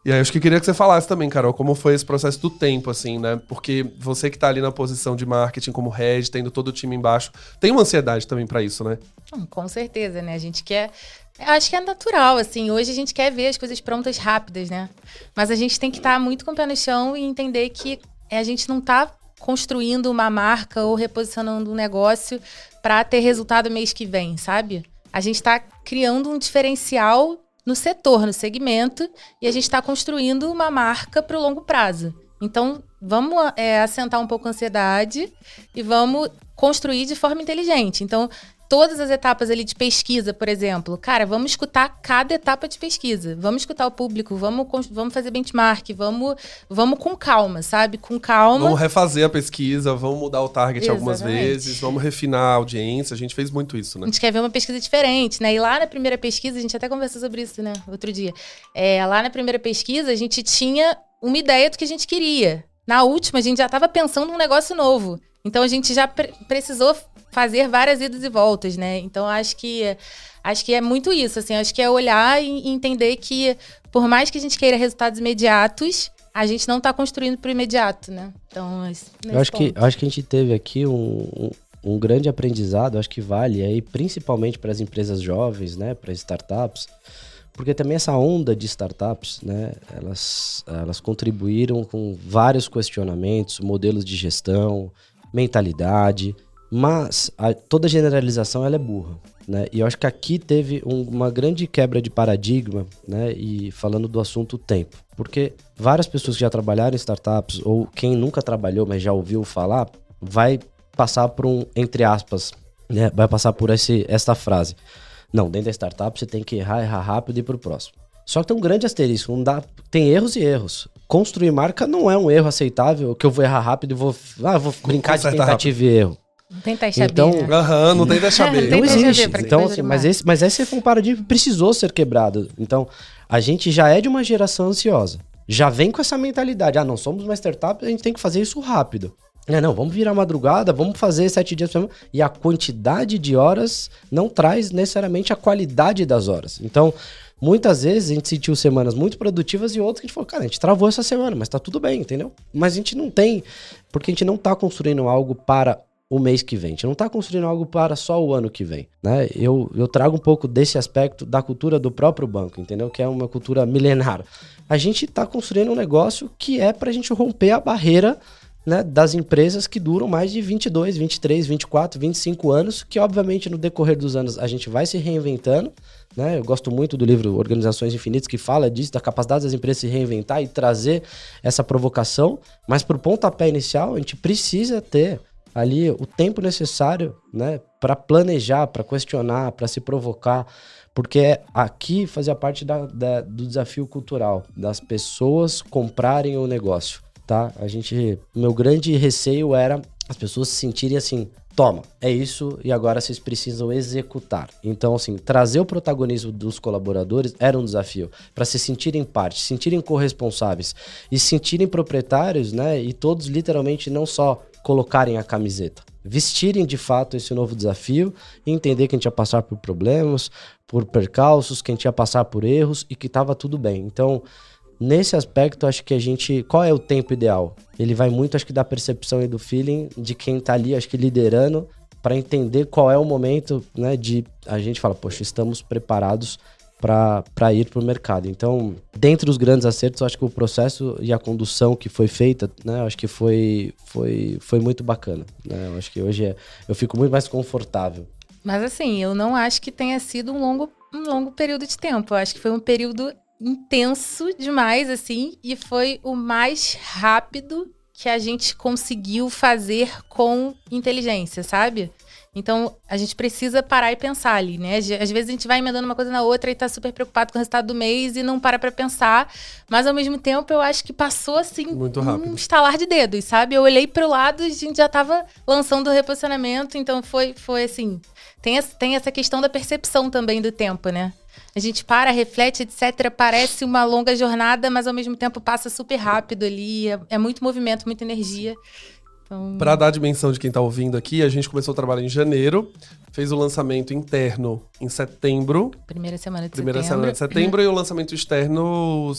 E aí, acho que queria que você falasse também, Carol, como foi esse processo do tempo, assim, né? Porque você que tá ali na posição de marketing como head, tendo todo o time embaixo, tem uma ansiedade também para isso, né? Hum, com certeza, né? A gente quer. Acho que é natural, assim. Hoje a gente quer ver as coisas prontas rápidas, né? Mas a gente tem que estar tá muito com o pé no chão e entender que a gente não tá construindo uma marca ou reposicionando um negócio para ter resultado mês que vem, sabe? A gente está criando um diferencial no setor, no segmento, e a gente está construindo uma marca para o longo prazo. Então, vamos é, assentar um pouco a ansiedade e vamos construir de forma inteligente. Então, todas as etapas ali de pesquisa, por exemplo. Cara, vamos escutar cada etapa de pesquisa. Vamos escutar o público, vamos, vamos fazer benchmark, vamos, vamos com calma, sabe? Com calma. Vamos refazer a pesquisa, vamos mudar o target Exatamente. algumas vezes, vamos refinar a audiência. A gente fez muito isso, né? A gente quer ver uma pesquisa diferente, né? E lá na primeira pesquisa, a gente até conversou sobre isso, né? Outro dia. É, lá na primeira pesquisa, a gente tinha uma ideia do que a gente queria. Na última, a gente já estava pensando num negócio novo. Então a gente já pre precisou fazer várias idas e voltas, né? Então acho que acho que é muito isso, assim, acho que é olhar e entender que por mais que a gente queira resultados imediatos, a gente não está construindo para o imediato, né? Então, eu acho ponto. que acho que a gente teve aqui um, um, um grande aprendizado, acho que vale aí principalmente para as empresas jovens, né, para startups, porque também essa onda de startups, né, elas elas contribuíram com vários questionamentos, modelos de gestão, mentalidade, mas a, toda generalização ela é burra, né? E eu acho que aqui teve um, uma grande quebra de paradigma, né? E falando do assunto tempo, porque várias pessoas que já trabalharam em startups ou quem nunca trabalhou, mas já ouviu falar, vai passar por um entre aspas, né? Vai passar por esse esta frase. Não, dentro da startup você tem que errar, errar rápido e ir pro próximo. Só que tem um grande asterisco, não dá, tem erros e erros. Construir marca não é um erro aceitável que eu vou errar rápido e vou, ah, vou brincar de tentativa rápido. e erro. Não tem taxa então, B, né? Aham, não tem taxa B. não, existe. então, assim, mas, esse, mas esse foi um paradigma que precisou ser quebrado. Então, a gente já é de uma geração ansiosa. Já vem com essa mentalidade. Ah, não somos uma startup, a gente tem que fazer isso rápido. É, não, vamos virar madrugada, vamos fazer sete dias por semana. E a quantidade de horas não traz necessariamente a qualidade das horas. Então, muitas vezes a gente sentiu semanas muito produtivas e outras que a gente falou, cara, a gente travou essa semana, mas tá tudo bem, entendeu? Mas a gente não tem, porque a gente não tá construindo algo para o mês que vem. A gente não está construindo algo para só o ano que vem. Né? Eu, eu trago um pouco desse aspecto da cultura do próprio banco, entendeu? Que é uma cultura milenar. A gente está construindo um negócio que é para a gente romper a barreira né, das empresas que duram mais de 22, 23, 24, 25 anos, que obviamente no decorrer dos anos a gente vai se reinventando. Né? Eu gosto muito do livro Organizações Infinitas, que fala disso, da capacidade das empresas se reinventar e trazer essa provocação, mas para o pontapé inicial a gente precisa ter ali o tempo necessário, né, para planejar, para questionar, para se provocar, porque aqui fazia parte da, da, do desafio cultural das pessoas comprarem o negócio, tá? A gente, meu grande receio era as pessoas se sentirem assim toma, é isso e agora vocês precisam executar. Então, assim, trazer o protagonismo dos colaboradores era um desafio para se sentirem parte, se sentirem corresponsáveis e se sentirem proprietários, né? E todos literalmente não só colocarem a camiseta, vestirem de fato esse novo desafio e entender que a gente ia passar por problemas, por percalços, que a gente ia passar por erros e que estava tudo bem. Então, nesse aspecto, acho que a gente. Qual é o tempo ideal? Ele vai muito, acho que, da percepção e do feeling de quem está ali, acho que liderando, para entender qual é o momento, né? De a gente fala, poxa, estamos preparados para ir para o mercado. Então, dentre os grandes acertos, acho que o processo e a condução que foi feita, né, acho que foi, foi, foi muito bacana. Né? Eu acho que hoje é, eu fico muito mais confortável. Mas assim, eu não acho que tenha sido um longo, um longo período de tempo. Eu acho que foi um período intenso demais, assim, e foi o mais rápido que a gente conseguiu fazer com inteligência, sabe? Então, a gente precisa parar e pensar ali, né? Às vezes a gente vai emendando uma coisa na outra e tá super preocupado com o resultado do mês e não para pra pensar. Mas, ao mesmo tempo, eu acho que passou, assim, Muito rápido. um estalar de dedos, sabe? Eu olhei pro lado e a gente já tava lançando o reposicionamento. Então, foi, foi assim... Tem, tem essa questão da percepção também do tempo, né? A gente para, reflete, etc. Parece uma longa jornada, mas ao mesmo tempo passa super rápido ali. É, é muito movimento, muita energia. Então... Para dar a dimensão de quem está ouvindo aqui, a gente começou o trabalho em janeiro, fez o lançamento interno em setembro. Primeira semana de primeira setembro. semana de setembro e o lançamento externo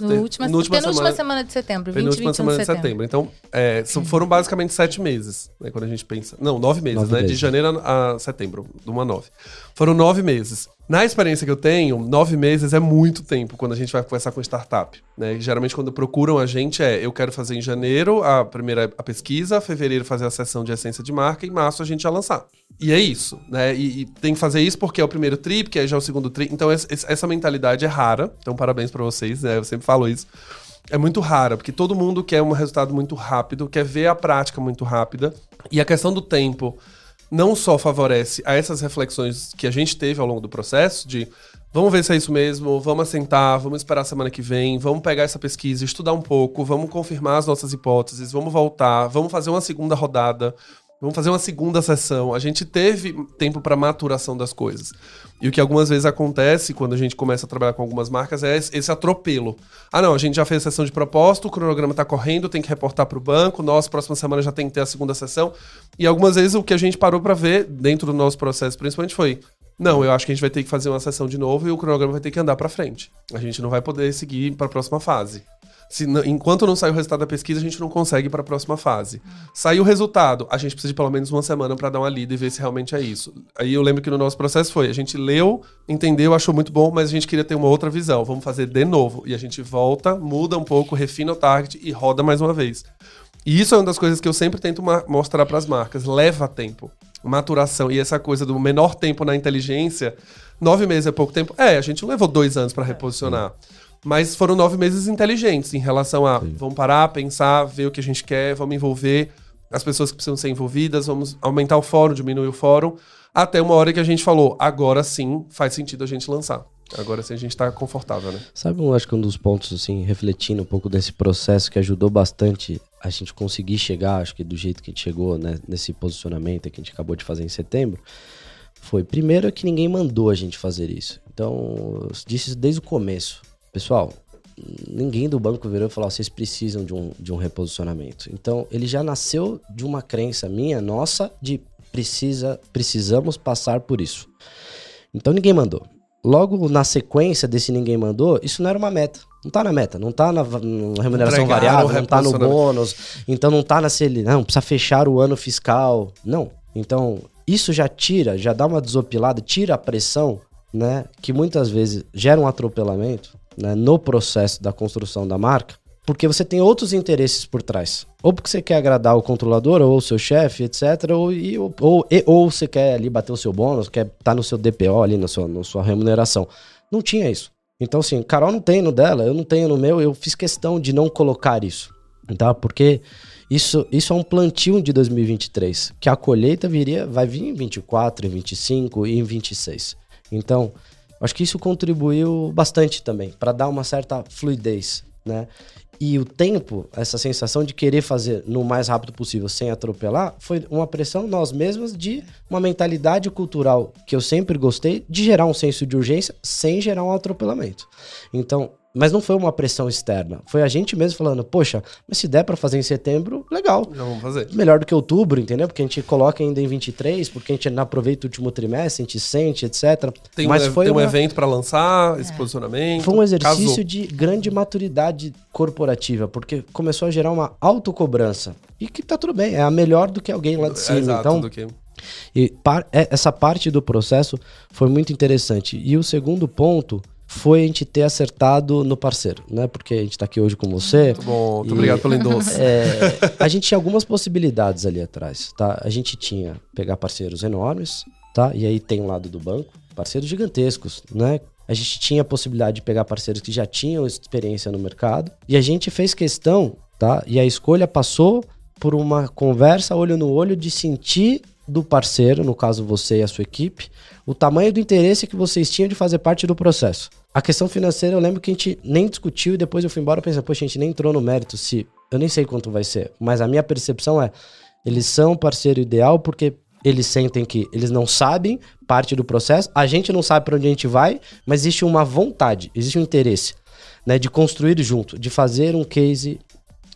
no última, no última penúltima semana, semana de setembro, 20, penúltima 21 semana de de setembro. setembro. Então, é, são- foram basicamente sete meses, né, quando a gente pensa. Não, nove meses, Nove né? De meses. janeiro a, setembro, de uma a nove. Foram nove meses. Na experiência que eu tenho, nove meses é muito tempo quando a gente vai conversar com startup. Né? Geralmente, quando procuram a gente, é eu quero fazer em janeiro a primeira a pesquisa, fevereiro fazer a sessão de essência de marca, e em março a gente já lançar. E é isso, né? E, e tem que fazer isso porque é o primeiro tri, porque aí já é o segundo tri. Então, esse- essa mentalidade é rara. Então, parabéns pra vocês, né? Eu sempre falo isso. É muito rara, porque todo mundo quer um resultado muito rápido, quer ver a prática muito rápida. E a questão do tempo não só favorece a essas reflexões que a gente teve ao longo do processo, de vamos ver se é isso mesmo, vamos assentar, vamos esperar a semana que vem, vamos pegar essa pesquisa, estudar um pouco, vamos confirmar as nossas hipóteses, vamos voltar, vamos fazer uma segunda rodada, vamos fazer uma segunda sessão. A gente teve tempo para maturação das coisas. E o que algumas vezes acontece quando a gente começa a trabalhar com algumas marcas é esse atropelo. Ah, não, a gente já fez a sessão de propósito, o cronograma tá correndo, tem que reportar para o banco, nós, próxima semana já tem que ter a segunda sessão. E algumas vezes o que a gente parou para ver dentro do nosso processo, principalmente, foi: não, eu acho que a gente vai ter que fazer uma sessão de novo e o cronograma vai ter que andar para frente. A gente não vai poder seguir para a próxima fase. Se enquanto não sai o resultado da pesquisa, a gente não consegue para a próxima fase. Saiu o resultado, a gente precisa de pelo menos uma semana para dar uma lida e ver se realmente é isso. Aí eu lembro que no nosso processo foi: a gente leu, entendeu, achou muito bom, mas a gente queria ter uma outra visão. Vamos fazer de novo. E a gente volta, muda um pouco, refina o target e roda mais uma vez. E isso é uma das coisas que eu sempre tento mostrar para as marcas. Leva tempo. Maturação. E essa coisa do menor tempo na inteligência. Nove meses é pouco tempo. É, a gente levou dois anos para reposicionar. Mas foram nove meses inteligentes em relação a vamos parar, pensar, ver o que a gente quer, vamos envolver as pessoas que precisam ser envolvidas, vamos aumentar o fórum, diminuir o fórum. Até uma hora que a gente falou, agora sim faz sentido a gente lançar. Agora sim a gente tá confortável, né? Sabe, eu acho que um dos pontos, assim, refletindo um pouco desse processo que ajudou bastante a gente conseguir chegar, acho que do jeito que a gente chegou, né, nesse posicionamento que a gente acabou de fazer em setembro, foi primeiro que ninguém mandou a gente fazer isso. Então, eu disse isso desde o começo. Pessoal, ninguém do banco virou e falou: "Ó, vocês precisam de um, de um reposicionamento. Então, ele já nasceu de uma crença minha, nossa, de precisa, precisamos passar por isso. Então ninguém mandou. Logo na sequência desse ninguém mandou, isso não era uma meta. Não tá na meta, não tá na, remuneração variável, não tá no bônus, então não tá na CL, não, precisa fechar o ano fiscal. Não. Então, isso já tira, já dá uma desopilada, tira a pressão, né, que muitas vezes gera um atropelamento, né, no processo da construção da marca, porque você tem outros interesses por trás. Ou porque você quer agradar o controlador ou o seu chefe, etc. Ou, e, ou, e- ou você quer ali bater o seu bônus, quer estar no seu DPO ali, na sua, na sua remuneração. Não tinha isso. Então, assim, Carol não tem no dela, eu não tenho no meu, eu fiz questão de não colocar isso. Tá? Porque isso, isso é um plantio de 2023, que a colheita viria, vai vir em 24, em 25 e em 26. Então, acho que isso contribuiu bastante também para dar uma certa fluidez, né? E o tempo, essa sensação de querer fazer no mais rápido possível sem atropelar, foi uma pressão nós mesmos de uma mentalidade cultural que eu sempre gostei de gerar um senso de urgência sem gerar um atropelamento. Então, mas não foi uma pressão externa. Foi a gente mesmo falando, poxa, mas se der para fazer em setembro, legal. Já vamos fazer. Melhor do que outubro, entendeu? Porque a gente coloca ainda em 23, porque a gente não aproveita o último trimestre, a gente sente, etc. Tem, mas um, foi tem um uma- evento para lançar, esse posicionamento. Foi um exercício casou. de grande maturidade corporativa, porque começou a gerar uma autocobrança. E que tá tudo bem, é a melhor do que alguém lá de cima. É, exato, então, do que... e par- é- essa parte do processo foi muito interessante. E o segundo ponto foi a gente ter acertado no parceiro, né? Porque a gente tá aqui hoje com você. Muito bom, muito obrigado pelo endosso. É, a gente tinha algumas possibilidades ali atrás, tá? A gente tinha pegar parceiros enormes, tá? E aí tem um lado do banco, parceiros gigantescos, né? A gente tinha a possibilidade de pegar parceiros que já tinham experiência no mercado. E a gente fez questão, tá? E a escolha passou por uma conversa olho no olho de sentir do parceiro, no caso você e a sua equipe, o tamanho do interesse que vocês tinham de fazer parte do processo. A questão financeira eu lembro que a gente nem discutiu e depois eu fui embora pensando, poxa, a gente nem entrou no mérito se. Eu nem sei quanto vai ser, mas a minha percepção é: eles são o parceiro ideal porque eles sentem que eles não sabem parte do processo, a gente não sabe para onde a gente vai, mas existe uma vontade, existe um interesse, né, de construir junto, de fazer um case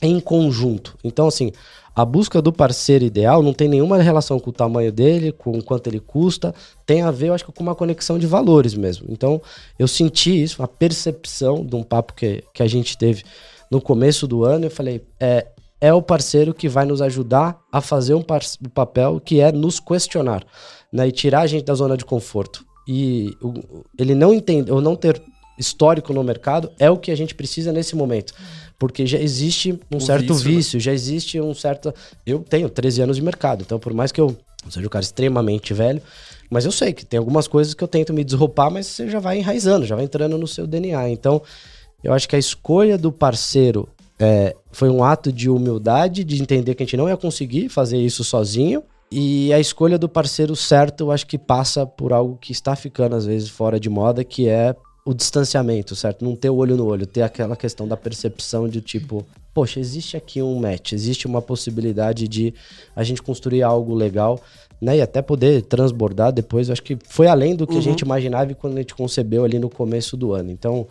em conjunto. Então, assim, a busca do parceiro ideal não tem nenhuma relação com o tamanho dele, com quanto ele custa, tem a ver, eu acho que com uma conexão de valores mesmo. Então, eu senti isso, uma percepção de um papo que, que a gente teve no começo do ano, eu falei, é, é o parceiro que vai nos ajudar a fazer um, um papel que é nos questionar, né, e tirar a gente da zona de conforto. E o- ele não entende, ou não ter histórico no mercado é o que a gente precisa nesse momento. Porque já existe um Um certo vício, né? vício, já existe um certo. Eu tenho 13 anos de mercado, então por mais que eu seja um cara extremamente velho, mas eu sei que tem algumas coisas que eu tento me desroupar, mas você já vai enraizando, já vai entrando no seu DNA. Então, eu acho que a escolha do parceiro é, foi um ato de humildade, de entender que a gente não ia conseguir fazer isso sozinho. E a escolha do parceiro certo, eu acho que passa por algo que está ficando às vezes fora de moda, que é o distanciamento, certo? Não ter o olho no olho, ter aquela questão da percepção de tipo, poxa, existe aqui um match, existe uma possibilidade de a gente construir algo legal, né? E até poder transbordar depois. Eu acho que foi além do que a Uhum. gente imaginava e quando a gente concebeu ali no começo do ano. Então,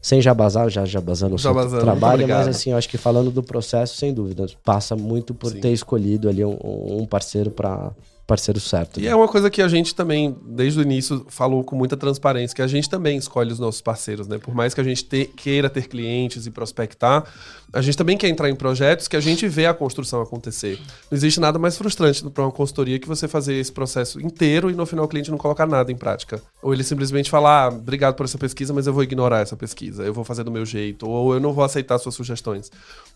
sem jabazar, já jabazando o seu trabalho, mas assim, eu acho que falando do processo, sem dúvida, passa muito por Sim. ter escolhido ali um, um parceiro para parceiro certo. E né? é uma coisa que a gente também, desde o início, falou com muita transparência, que a gente também escolhe os nossos parceiros, né? Por mais que a gente te- queira ter clientes e prospectar, a gente também quer entrar em projetos que a gente vê a construção acontecer. Não existe nada mais frustrante para uma consultoria que você fazer esse processo inteiro e no final o cliente não colocar nada em prática. Ou ele simplesmente falar, ah, obrigado por essa pesquisa, mas eu vou ignorar essa pesquisa, eu vou fazer do meu jeito, ou eu não vou aceitar suas sugestões.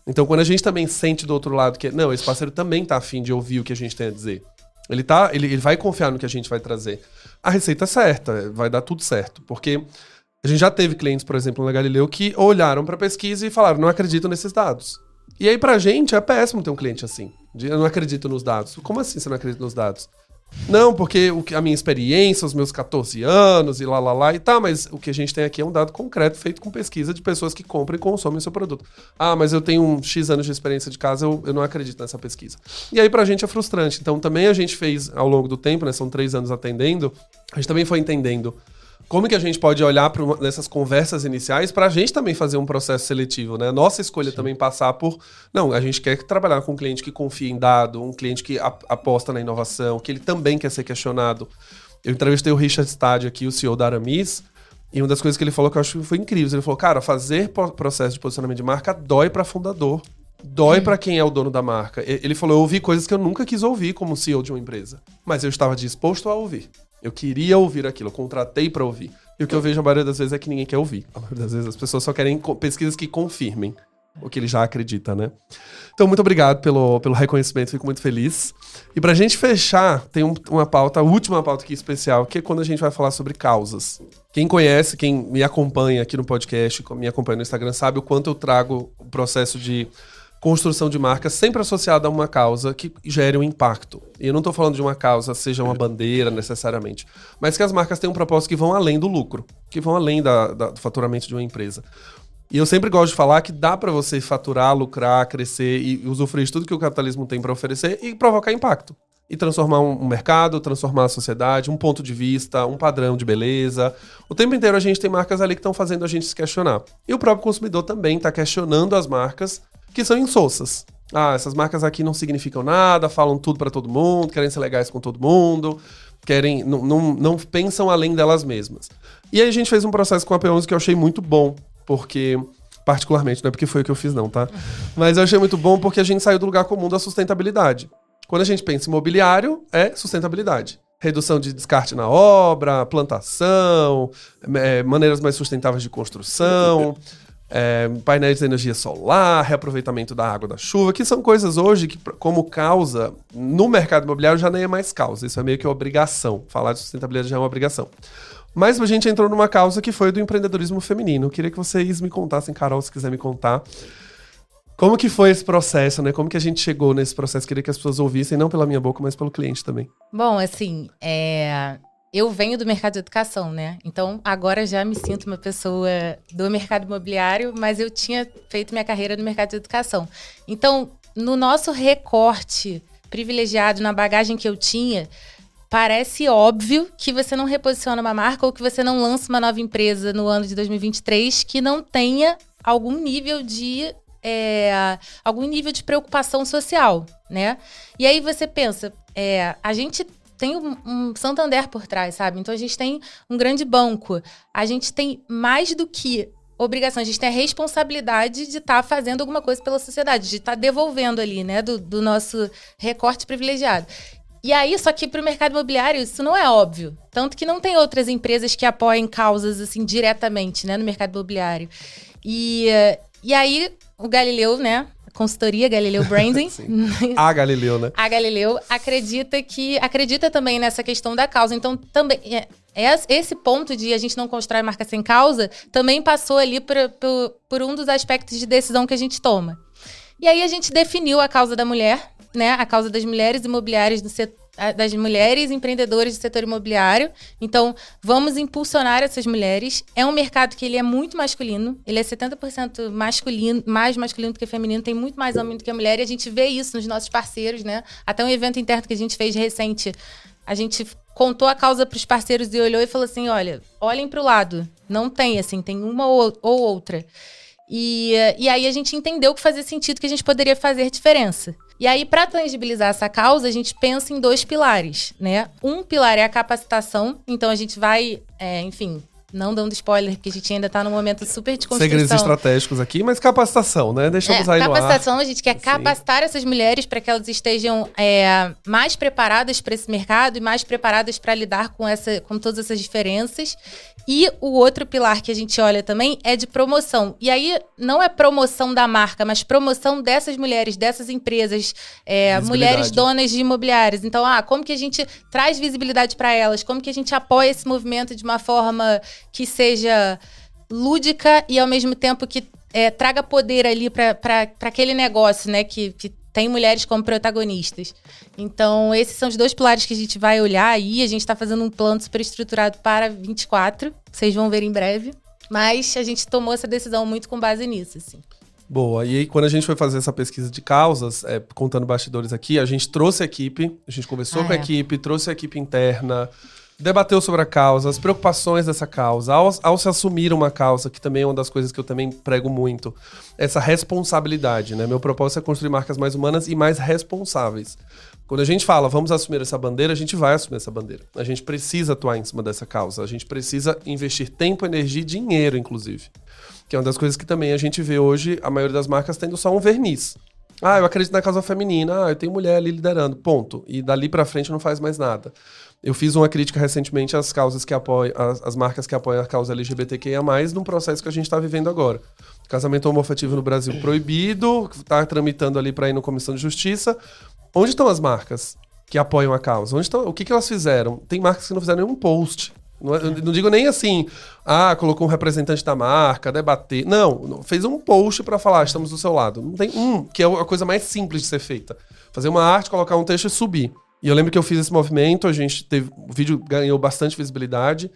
Então, quando a gente também sente do outro lado que, não, esse parceiro também tá afim de ouvir o que a gente tem a dizer. Ele, tá, ele, ele vai confiar no que a gente vai trazer. A receita é certa, vai dar tudo certo. Porque a gente já teve clientes, por exemplo, na Galileu, que olharam para a pesquisa e falaram: não acredito nesses dados. E aí, pra gente, é péssimo ter um cliente assim. De, eu não acredito nos dados. Como assim você não acredita nos dados? Não, porque o a minha experiência, os meus 14 anos e lá, lá, lá, e tá, mas o que a gente tem aqui é um dado concreto feito com pesquisa de pessoas que compram e consomem o seu produto. Ah, mas eu tenho um X anos de experiência de casa, eu, eu não acredito nessa pesquisa. E aí pra gente é frustrante. Então também a gente fez ao longo do tempo, né, são três anos atendendo, a gente também foi entendendo como que a gente pode olhar para nessas conversas iniciais para a gente também fazer um processo seletivo, né? Nossa escolha também passar por não, a gente quer trabalhar com um cliente que confia em dado, um cliente que ap- aposta na inovação, que ele também quer ser questionado. Eu entrevistei o Richard Stade aqui, o CEO da Aramis, e uma das coisas que ele falou que eu acho que foi incrível, ele falou: "Cara, fazer processo de posicionamento de marca dói para fundador, dói para quem é o dono da marca". Ele falou: "Eu ouvi coisas que eu nunca quis ouvir como CEO de uma empresa, mas eu estava disposto a ouvir". Eu queria ouvir aquilo, eu contratei para ouvir. E o que eu vejo a maioria das vezes é que ninguém quer ouvir. A maioria das vezes as pessoas só querem pesquisas que confirmem o que ele já acredita, né? Então, muito obrigado pelo, pelo reconhecimento, fico muito feliz. E pra gente fechar, tem um- uma pauta, a última pauta aqui especial, que é quando a gente vai falar sobre causas. Quem conhece, quem me acompanha aqui no podcast, me acompanha no Instagram, sabe o quanto eu trago o processo de construção de marca sempre associada a uma causa que gere um impacto. E eu não estou falando de uma causa, seja uma bandeira necessariamente, mas que as marcas têm um propósito que vão além do lucro, que vão além da- da- do faturamento de uma empresa. E eu sempre gosto de falar que dá para você faturar, lucrar, crescer e usufruir de tudo que o capitalismo tem para oferecer e provocar impacto. E transformar um, mercado, transformar a sociedade, um ponto de vista, um padrão de beleza. O tempo inteiro a gente tem marcas ali que estão fazendo a gente se questionar. E o próprio consumidor também está questionando as marcas que são insossas. Ah, essas marcas aqui não significam nada, falam tudo para todo mundo, querem ser legais com todo mundo, querem não, não, não pensam além delas mesmas. E aí a gente fez um processo com a P11 que eu achei muito bom, porque particularmente, não é porque foi o que eu fiz não, tá? Mas eu achei muito bom porque a gente saiu do lugar comum da sustentabilidade. Quando a gente pensa em imobiliário, é sustentabilidade. Redução de descarte na obra, plantação, é, maneiras mais sustentáveis de construção, é, painéis de energia solar, reaproveitamento da água da chuva, que são coisas hoje que, como causa, no mercado imobiliário já nem é mais causa. Isso é meio que obrigação. Falar de sustentabilidade já é uma obrigação. Mas a gente entrou numa causa que foi do empreendedorismo feminino. Eu queria que vocês me contassem, Carol, se quiser me contar. Como que foi esse processo, né? Como que a gente chegou nesse processo? Queria que as pessoas ouvissem, não pela minha boca, mas pelo cliente também. Bom, assim, é... eu venho do mercado de educação, né? Então, agora já me sinto uma pessoa do mercado imobiliário, mas eu tinha feito minha carreira no mercado de educação. Então, no nosso recorte privilegiado, na bagagem que eu tinha, parece óbvio que você não reposiciona uma marca ou que você não lança uma nova empresa no ano de 2023 que não tenha algum nível de é, algum nível de preocupação social, né? E aí você pensa, é, a gente tem um, um, Santander por trás, sabe? Então a gente tem um grande banco, a gente tem mais do que obrigação, a gente tem a responsabilidade de estar tá fazendo alguma coisa pela sociedade, de estar tá devolvendo ali, né, do, do nosso recorte privilegiado. E aí, só que para o mercado imobiliário isso não é óbvio. Tanto que não tem outras empresas que apoiem causas assim diretamente né, no mercado imobiliário. E, e aí, o Galileu, né? A consultoria Galileu Branding. a Galileu, né? A Galileu acredita que. acredita também nessa questão da causa. Então, também. É, é esse ponto de a gente não constrói marca sem causa também passou ali por, por, por um dos aspectos de decisão que a gente toma. E aí a gente definiu a causa da mulher, né, a causa das mulheres imobiliárias do setor das mulheres empreendedoras do setor imobiliário. Então, vamos impulsionar essas mulheres. É um mercado que ele é muito masculino, ele é 70% masculino, mais masculino do que feminino, tem muito mais homem do que mulher, e a gente vê isso nos nossos parceiros, né? Até um evento interno que a gente fez recente, a gente contou a causa para os parceiros e olhou e falou assim: olha, olhem para o lado. Não tem, assim, tem uma ou, ou outra. E, e aí a gente entendeu que fazia sentido que a gente poderia fazer diferença. E aí, para tangibilizar essa causa, a gente pensa em dois pilares, né? Um pilar é a capacitação, então a gente vai, é, enfim, não dando spoiler, porque a gente ainda está num momento super de construção. Segredos estratégicos aqui, mas capacitação, né? Deixamos é, aí capacitação, a gente quer capacitar essas mulheres para que elas estejam é, mais preparadas para esse mercado e mais preparadas para lidar com, essa, com todas essas diferenças. E o outro pilar que a gente olha também é de promoção. E aí não é promoção da marca, mas promoção dessas mulheres, dessas empresas, é, mulheres donas de imobiliários. Então, ah, como que a gente traz visibilidade para elas? Como que a gente apoia esse movimento de uma forma que seja lúdica e ao mesmo tempo que é, traga poder ali para aquele negócio, né? Que, que tem mulheres como protagonistas. Então, esses são os dois pilares que a gente vai olhar aí. A gente está fazendo um plano super estruturado para 24. Vocês vão ver em breve. Mas a gente tomou essa decisão muito com base nisso, assim. Boa. E aí, quando a gente foi fazer essa pesquisa de causas, é, contando bastidores aqui, a gente trouxe a equipe, a gente conversou ah, com a é. equipe, trouxe a equipe interna, debateu sobre a causa, as preocupações dessa causa, ao, ao, se assumir uma causa, que também é uma das coisas que eu também prego muito, essa responsabilidade, né? Meu propósito é construir marcas mais humanas e mais responsáveis. Quando a gente fala, vamos assumir essa bandeira, a gente vai assumir essa bandeira. A gente precisa atuar em cima dessa causa, a gente precisa investir tempo, energia e dinheiro, inclusive. Que é uma das coisas que também a gente vê hoje, a maioria das marcas tendo só um verniz. Ah, eu acredito na causa feminina, ah, eu tenho mulher ali liderando, ponto. E dali para frente não faz mais nada. Eu fiz uma crítica recentemente às causas que apoiam, às, às marcas que apoiam a causa LGBTQIA+, num processo que a gente está vivendo agora. Casamento homoafetivo no Brasil proibido, está tramitando ali para ir no Comissão de Justiça. Onde estão as marcas que apoiam a causa? Onde estão? O que, que elas fizeram? Tem marcas que não fizeram nenhum post. Não, é, não, digo nem assim, ah, colocou um representante da marca, debater. Não, fez um post para falar, estamos do seu lado. Não tem um, que é a coisa mais simples de ser feita. Fazer uma arte, colocar um texto e subir. E eu lembro que eu fiz esse movimento, a gente teve. O vídeo ganhou bastante visibilidade.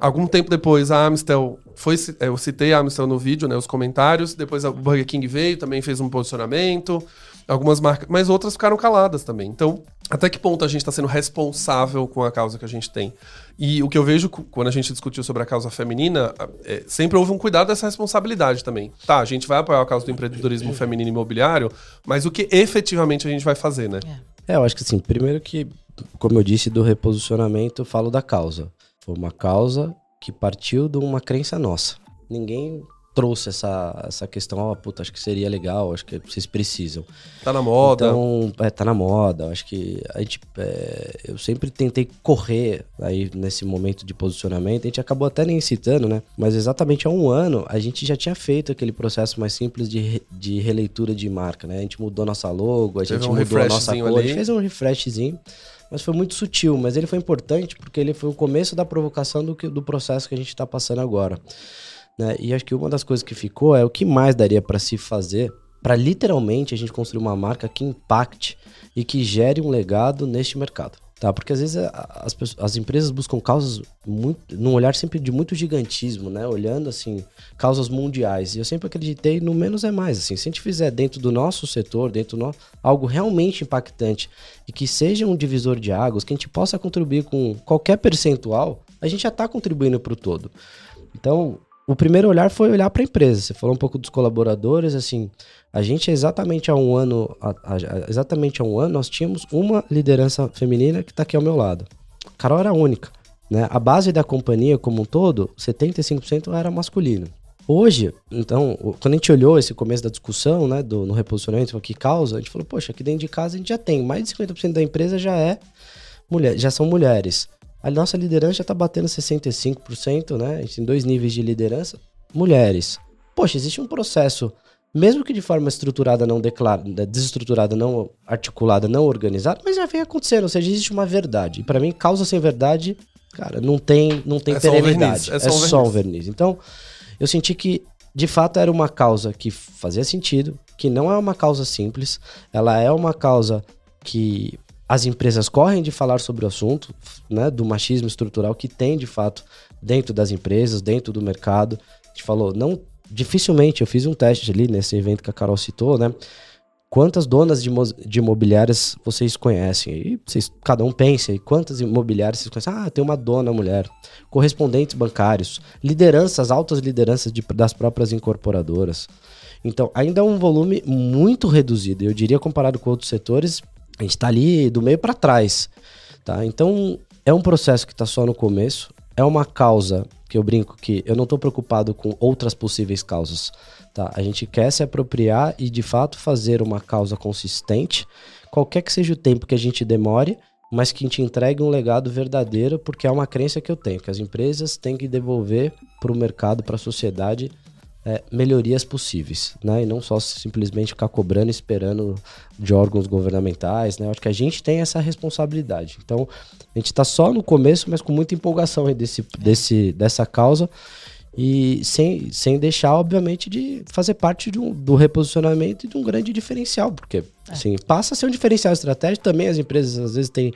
Algum tempo depois, a Amstel foi. Eu citei a Amstel no vídeo, né? Os comentários. Depois a Burger King veio, também fez um posicionamento. Algumas marcas. Mas outras ficaram caladas também. Então, até que ponto a gente está sendo responsável com a causa que a gente tem? E o que eu vejo quando a gente discutiu sobre a causa feminina, é, sempre houve um cuidado dessa responsabilidade também. Tá, a gente vai apoiar a causa do empreendedorismo feminino imobiliário, mas o que efetivamente a gente vai fazer, né? É, eu acho que assim, primeiro que, como eu disse, do reposicionamento, eu falo da causa. Foi uma causa que partiu de uma crença nossa. Ninguém trouxe essa, essa questão, ó, oh, puta, acho que seria legal, acho que vocês precisam. Tá na moda. Então, é, tá na moda. Acho que a gente, é, eu sempre tentei correr aí nesse momento de posicionamento. A gente acabou até nem citando, né? Mas exatamente há um ano a gente já tinha feito aquele processo mais simples de, de releitura de marca, né? A gente mudou nossa logo, a gente um mudou a nossa cor, a gente fez um refreshzinho mas foi muito sutil. Mas ele foi importante porque ele foi o começo da provocação do, que, do processo que a gente está passando agora. Né? E acho que uma das coisas que ficou é o que mais daria para se fazer para literalmente a gente construir uma marca que impacte e que gere um legado neste mercado. Tá, porque às vezes as, as empresas buscam causas muito, num olhar sempre de muito gigantismo, né? Olhando assim, causas mundiais. E eu sempre acreditei no menos é mais. Assim, se a gente fizer dentro do nosso setor, dentro do algo realmente impactante e que seja um divisor de águas, que a gente possa contribuir com qualquer percentual, a gente já está contribuindo para o todo. Então, o primeiro olhar foi olhar para a empresa. Você falou um pouco dos colaboradores, assim, a gente exatamente há um ano, exatamente há um ano, nós tínhamos uma liderança feminina que está aqui ao meu lado. A Carol era única. Né? A base da companhia como um todo, 75% era masculino. Hoje, então, quando a gente olhou esse começo da discussão, né, do, no reposicionamento, o que causa, a gente falou, poxa, aqui dentro de casa a gente já tem, mais de 50% da empresa já é mulher, já são mulheres. A nossa liderança já está batendo 65%, né? A gente tem dois níveis de liderança. Mulheres. Poxa, existe um processo, mesmo que de forma estruturada, não declarada, desestruturada, não articulada, não organizada, mas já vem acontecendo. Ou seja, existe uma verdade. E para mim, causa sem verdade, cara, não tem, não tem é perenidade. Só um é, só, é um só um verniz. Então, eu senti que de fato era uma causa que fazia sentido, que não é uma causa simples, ela é uma causa que as empresas correm de falar sobre o assunto, né, do machismo estrutural que tem de fato dentro das empresas, dentro do mercado. A gente falou, não, dificilmente, eu fiz um teste ali nesse evento que a Carol citou, né? Quantas donas de, de imobiliárias vocês conhecem? E vocês, cada um pensa, e quantas imobiliárias vocês conhecem? Ah, tem uma dona mulher. Correspondentes bancários, lideranças, altas lideranças de, das próprias incorporadoras. Então, ainda é um volume muito reduzido. Eu diria, comparado com outros setores, a gente está ali do meio para trás, tá? Então é um processo que está só no começo, é uma causa que eu brinco que eu não estou preocupado com outras possíveis causas, tá? A gente quer se apropriar e de fato fazer uma causa consistente, qualquer que seja o tempo que a gente demore, mas que a gente entregue um legado verdadeiro, porque é uma crença que eu tenho, que as empresas têm que devolver para o mercado, para a sociedade, é, melhorias possíveis, né? E não só simplesmente ficar cobrando, esperando de órgãos governamentais, né? Eu acho que a gente tem essa responsabilidade. Então, a gente está só no começo, mas com muita empolgação desse, desse, dessa causa e sem, sem deixar, obviamente, de fazer parte de um, do reposicionamento e de um grande diferencial, porque, é. assim, passa a ser um diferencial estratégico. Também as empresas, às vezes, têm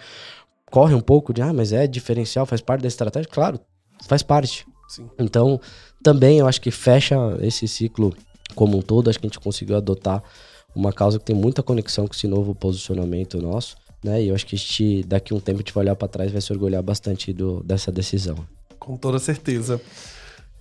corre um pouco de, ah, mas é diferencial, faz parte da estratégia. Claro, faz parte. Sim. Então, também eu acho que fecha esse ciclo como um todo. Acho que a gente conseguiu adotar uma causa que tem muita conexão com esse novo posicionamento nosso. Né? E eu acho que a gente, daqui a um tempo, a gente vai olhar para trás e vai se orgulhar bastante do, dessa decisão. Com toda certeza.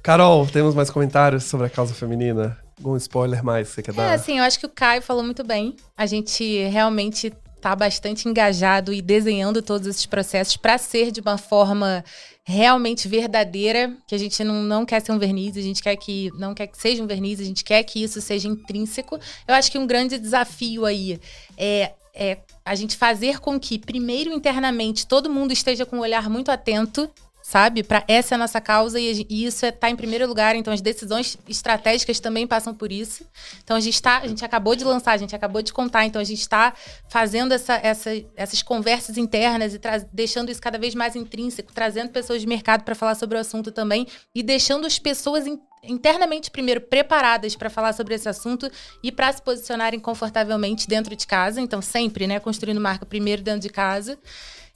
Carol, temos mais comentários sobre a causa feminina? Algum spoiler mais que você quer é, dar? É, assim, eu acho que o Caio falou muito bem. A gente realmente está bastante engajado e desenhando todos esses processos para ser de uma forma realmente verdadeira, que a gente não, não quer ser um verniz, a gente quer que não quer que seja um verniz, a gente quer que isso seja intrínseco. Eu acho que um grande desafio aí é, é a gente fazer com que, primeiro internamente, todo mundo esteja com um olhar muito atento sabe? Para essa é a nossa causa e, e isso está é, em primeiro lugar. Então as decisões estratégicas também passam por isso. Então a gente está, a gente acabou de lançar, a gente acabou de contar. Então a gente está fazendo essa, essa, essas conversas internas e deixando isso cada vez mais intrínseco, trazendo pessoas de mercado para falar sobre o assunto também e deixando as pessoas in, internamente primeiro preparadas para falar sobre esse assunto e para se posicionarem confortavelmente dentro de casa. Então sempre, né, construindo marca primeiro dentro de casa.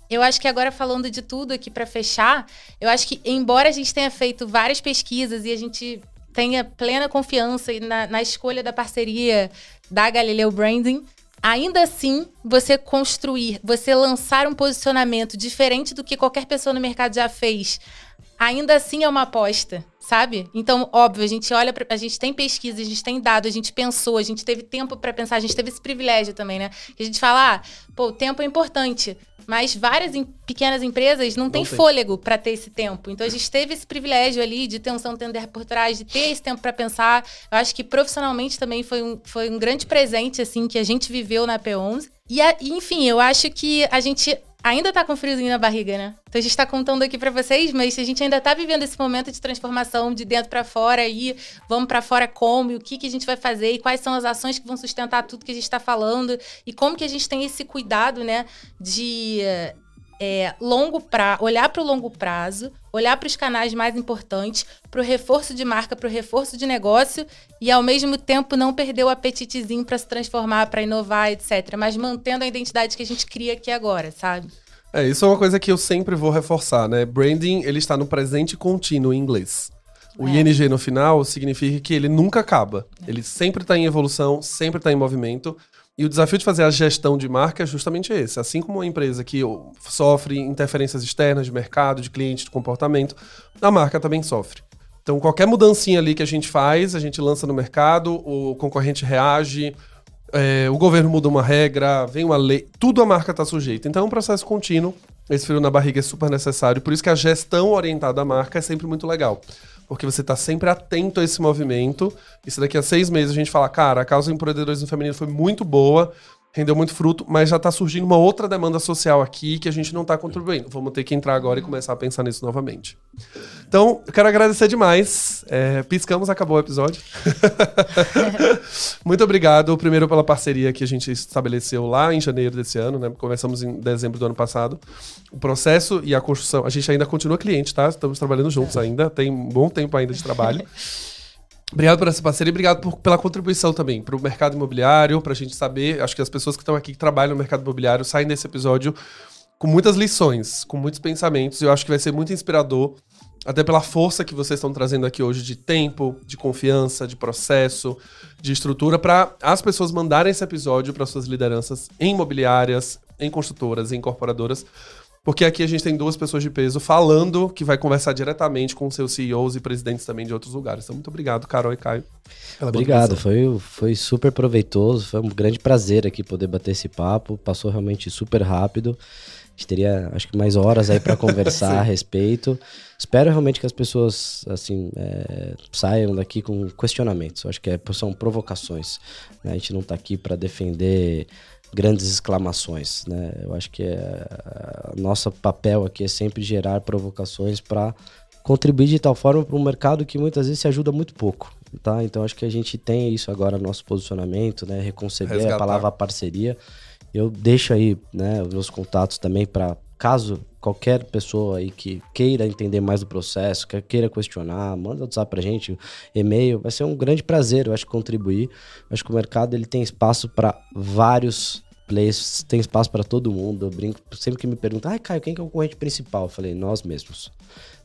Eu acho que agora falando de tudo aqui para fechar, eu acho que embora a gente tenha feito várias pesquisas e a gente tenha plena confiança na, na escolha da parceria da Galileu Branding, ainda assim, você construir, você lançar um posicionamento diferente do que qualquer pessoa no mercado já fez, ainda assim é uma aposta, sabe? Então, óbvio, a gente olha, pra, a gente tem pesquisa, a gente tem dado, a gente pensou, a gente teve tempo para pensar, a gente teve esse privilégio também, né? Que a gente fala, ah, pô, o tempo é importante. Mas várias em, pequenas empresas não, não têm fôlego para ter esse tempo. Então a gente teve esse privilégio ali de ter um Santander por trás, de ter esse tempo para pensar. Eu acho que profissionalmente também foi um, foi um grande presente assim que a gente viveu na P11. E, enfim, eu acho que a gente ainda tá com friozinho na barriga, né? Então a gente tá contando aqui para vocês, mas a gente ainda tá vivendo esse momento de transformação de dentro para fora e vamos para fora como, e o que que a gente vai fazer e quais são as ações que vão sustentar tudo que a gente está falando e como que a gente tem esse cuidado, né, de é, longo pra, olhar para o longo prazo, olhar para os canais mais importantes, para o reforço de marca, para o reforço de negócio e ao mesmo tempo não perder o apetitezinho para se transformar, para inovar, etc. Mas mantendo a identidade que a gente cria aqui agora, sabe? É, isso é uma coisa que eu sempre vou reforçar, né? Branding, ele está no presente contínuo em inglês. O é. ING no final significa que ele nunca acaba. É. Ele sempre está em evolução, sempre está em movimento. E o desafio de fazer a gestão de marca é justamente esse. Assim como uma empresa que sofre interferências externas de mercado, de cliente, de comportamento, a marca também sofre. Então, qualquer mudancinha ali que a gente faz, a gente lança no mercado, o concorrente reage, é, o governo muda uma regra, vem uma lei, tudo a marca está sujeita. Então é um processo contínuo. Esse frio na barriga é super necessário, por isso que a gestão orientada à marca é sempre muito legal. Porque você está sempre atento a esse movimento. E se daqui a seis meses a gente fala, cara, a causa do empreendedorismo feminino foi muito boa, rendeu muito fruto, mas já está surgindo uma outra demanda social aqui que a gente não está contribuindo. Vamos ter que entrar agora e começar a pensar nisso novamente. Então, eu quero agradecer demais. É, piscamos, acabou o episódio. muito obrigado, primeiro pela parceria que a gente estabeleceu lá em janeiro desse ano, né? Começamos em dezembro do ano passado. O processo e a construção, a gente ainda continua cliente, tá? Estamos trabalhando juntos ainda, tem um bom tempo ainda de trabalho. Obrigado por essa parceria e obrigado por, pela contribuição também para o mercado imobiliário, para a gente saber. Acho que as pessoas que estão aqui que trabalham no mercado imobiliário saem desse episódio com muitas lições, com muitos pensamentos. Eu acho que vai ser muito inspirador, até pela força que vocês estão trazendo aqui hoje de tempo, de confiança, de processo, de estrutura, para as pessoas mandarem esse episódio para suas lideranças em imobiliárias, em construtoras, em incorporadoras porque aqui a gente tem duas pessoas de peso falando que vai conversar diretamente com seus CEOs e presidentes também de outros lugares. Então, muito obrigado, Carol e Caio. Obrigado, foi, foi super proveitoso. Foi um grande prazer aqui poder bater esse papo. Passou realmente super rápido. A gente teria, acho que, mais horas aí para conversar a respeito. Espero realmente que as pessoas, assim, é, saiam daqui com questionamentos. Acho que é, são provocações. Né? A gente não está aqui para defender grandes exclamações, né? Eu acho que é, nosso papel aqui é sempre gerar provocações para contribuir de tal forma para um mercado que muitas vezes se ajuda muito pouco, tá? Então acho que a gente tem isso agora no nosso posicionamento, né? Reconceber Resgatar. a palavra parceria. Eu deixo aí, né, os meus contatos também para caso qualquer pessoa aí que queira entender mais do processo, que queira questionar, manda WhatsApp pra gente, e-mail, vai ser um grande prazer, eu acho, contribuir. Eu acho que o mercado ele tem espaço para vários plays, tem espaço para todo mundo. Eu brinco, sempre que me perguntam, ai, Caio, quem que é o concorrente principal? Eu falei, nós mesmos.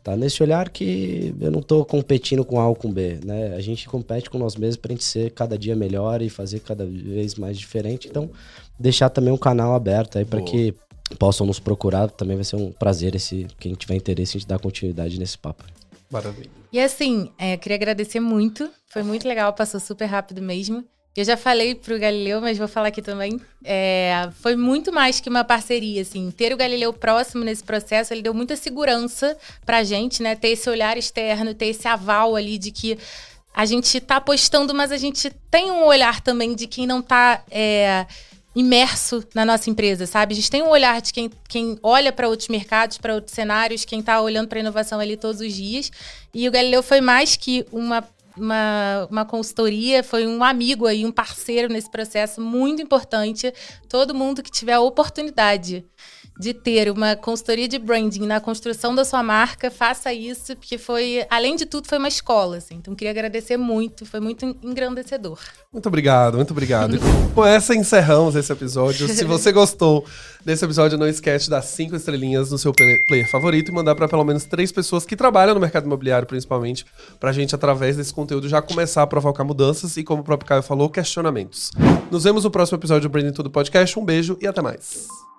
Tá nesse olhar que eu não estou competindo com A ou com B, né? A gente compete com nós mesmos para a gente ser cada dia melhor e fazer cada vez mais diferente. Então, deixar também um canal aberto aí para que possam nos procurar. Também vai ser um prazer esse quem tiver interesse em dar continuidade nesse papo. Maravilha. E assim, é, queria agradecer muito. Foi muito legal, passou super rápido mesmo. Eu já falei pro Galileu, mas vou falar aqui também. É, foi muito mais que uma parceria, assim. Ter o Galileu próximo nesse processo, ele deu muita segurança pra gente, né? Ter esse olhar externo, ter esse aval ali de que a gente tá apostando, mas a gente tem um olhar também de quem não tá é, imerso na nossa empresa, sabe? A gente tem um olhar de quem, quem olha para outros mercados, para outros cenários, quem tá olhando para inovação ali todos os dias. E o Galileu foi mais que uma uma, uma consultoria, foi um amigo aí, um parceiro nesse processo muito importante. Todo mundo que tiver a oportunidade de ter uma consultoria de branding na construção da sua marca, faça isso, porque foi, além de tudo, foi uma escola, assim. Então, queria agradecer muito, foi muito engrandecedor. Muito obrigado, muito obrigado. Com essa encerramos esse episódio. Se você gostou desse episódio, não esquece de dar cinco estrelinhas no seu player favorito e mandar para pelo menos três pessoas que trabalham no mercado imobiliário, principalmente, para a gente, através desse conteúdo, já começar a provocar mudanças e, como o próprio Caio falou, questionamentos. Nos vemos no próximo episódio do Branding Tudo Podcast. Um beijo e até mais.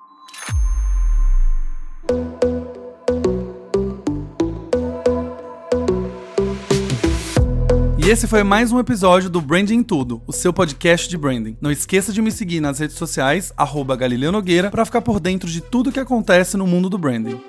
E esse foi mais um episódio do Branding Tudo, o seu podcast de branding. Não esqueça de me seguir nas redes sociais, arroba Galileu Nogueira, para ficar por dentro de tudo que acontece no mundo do branding.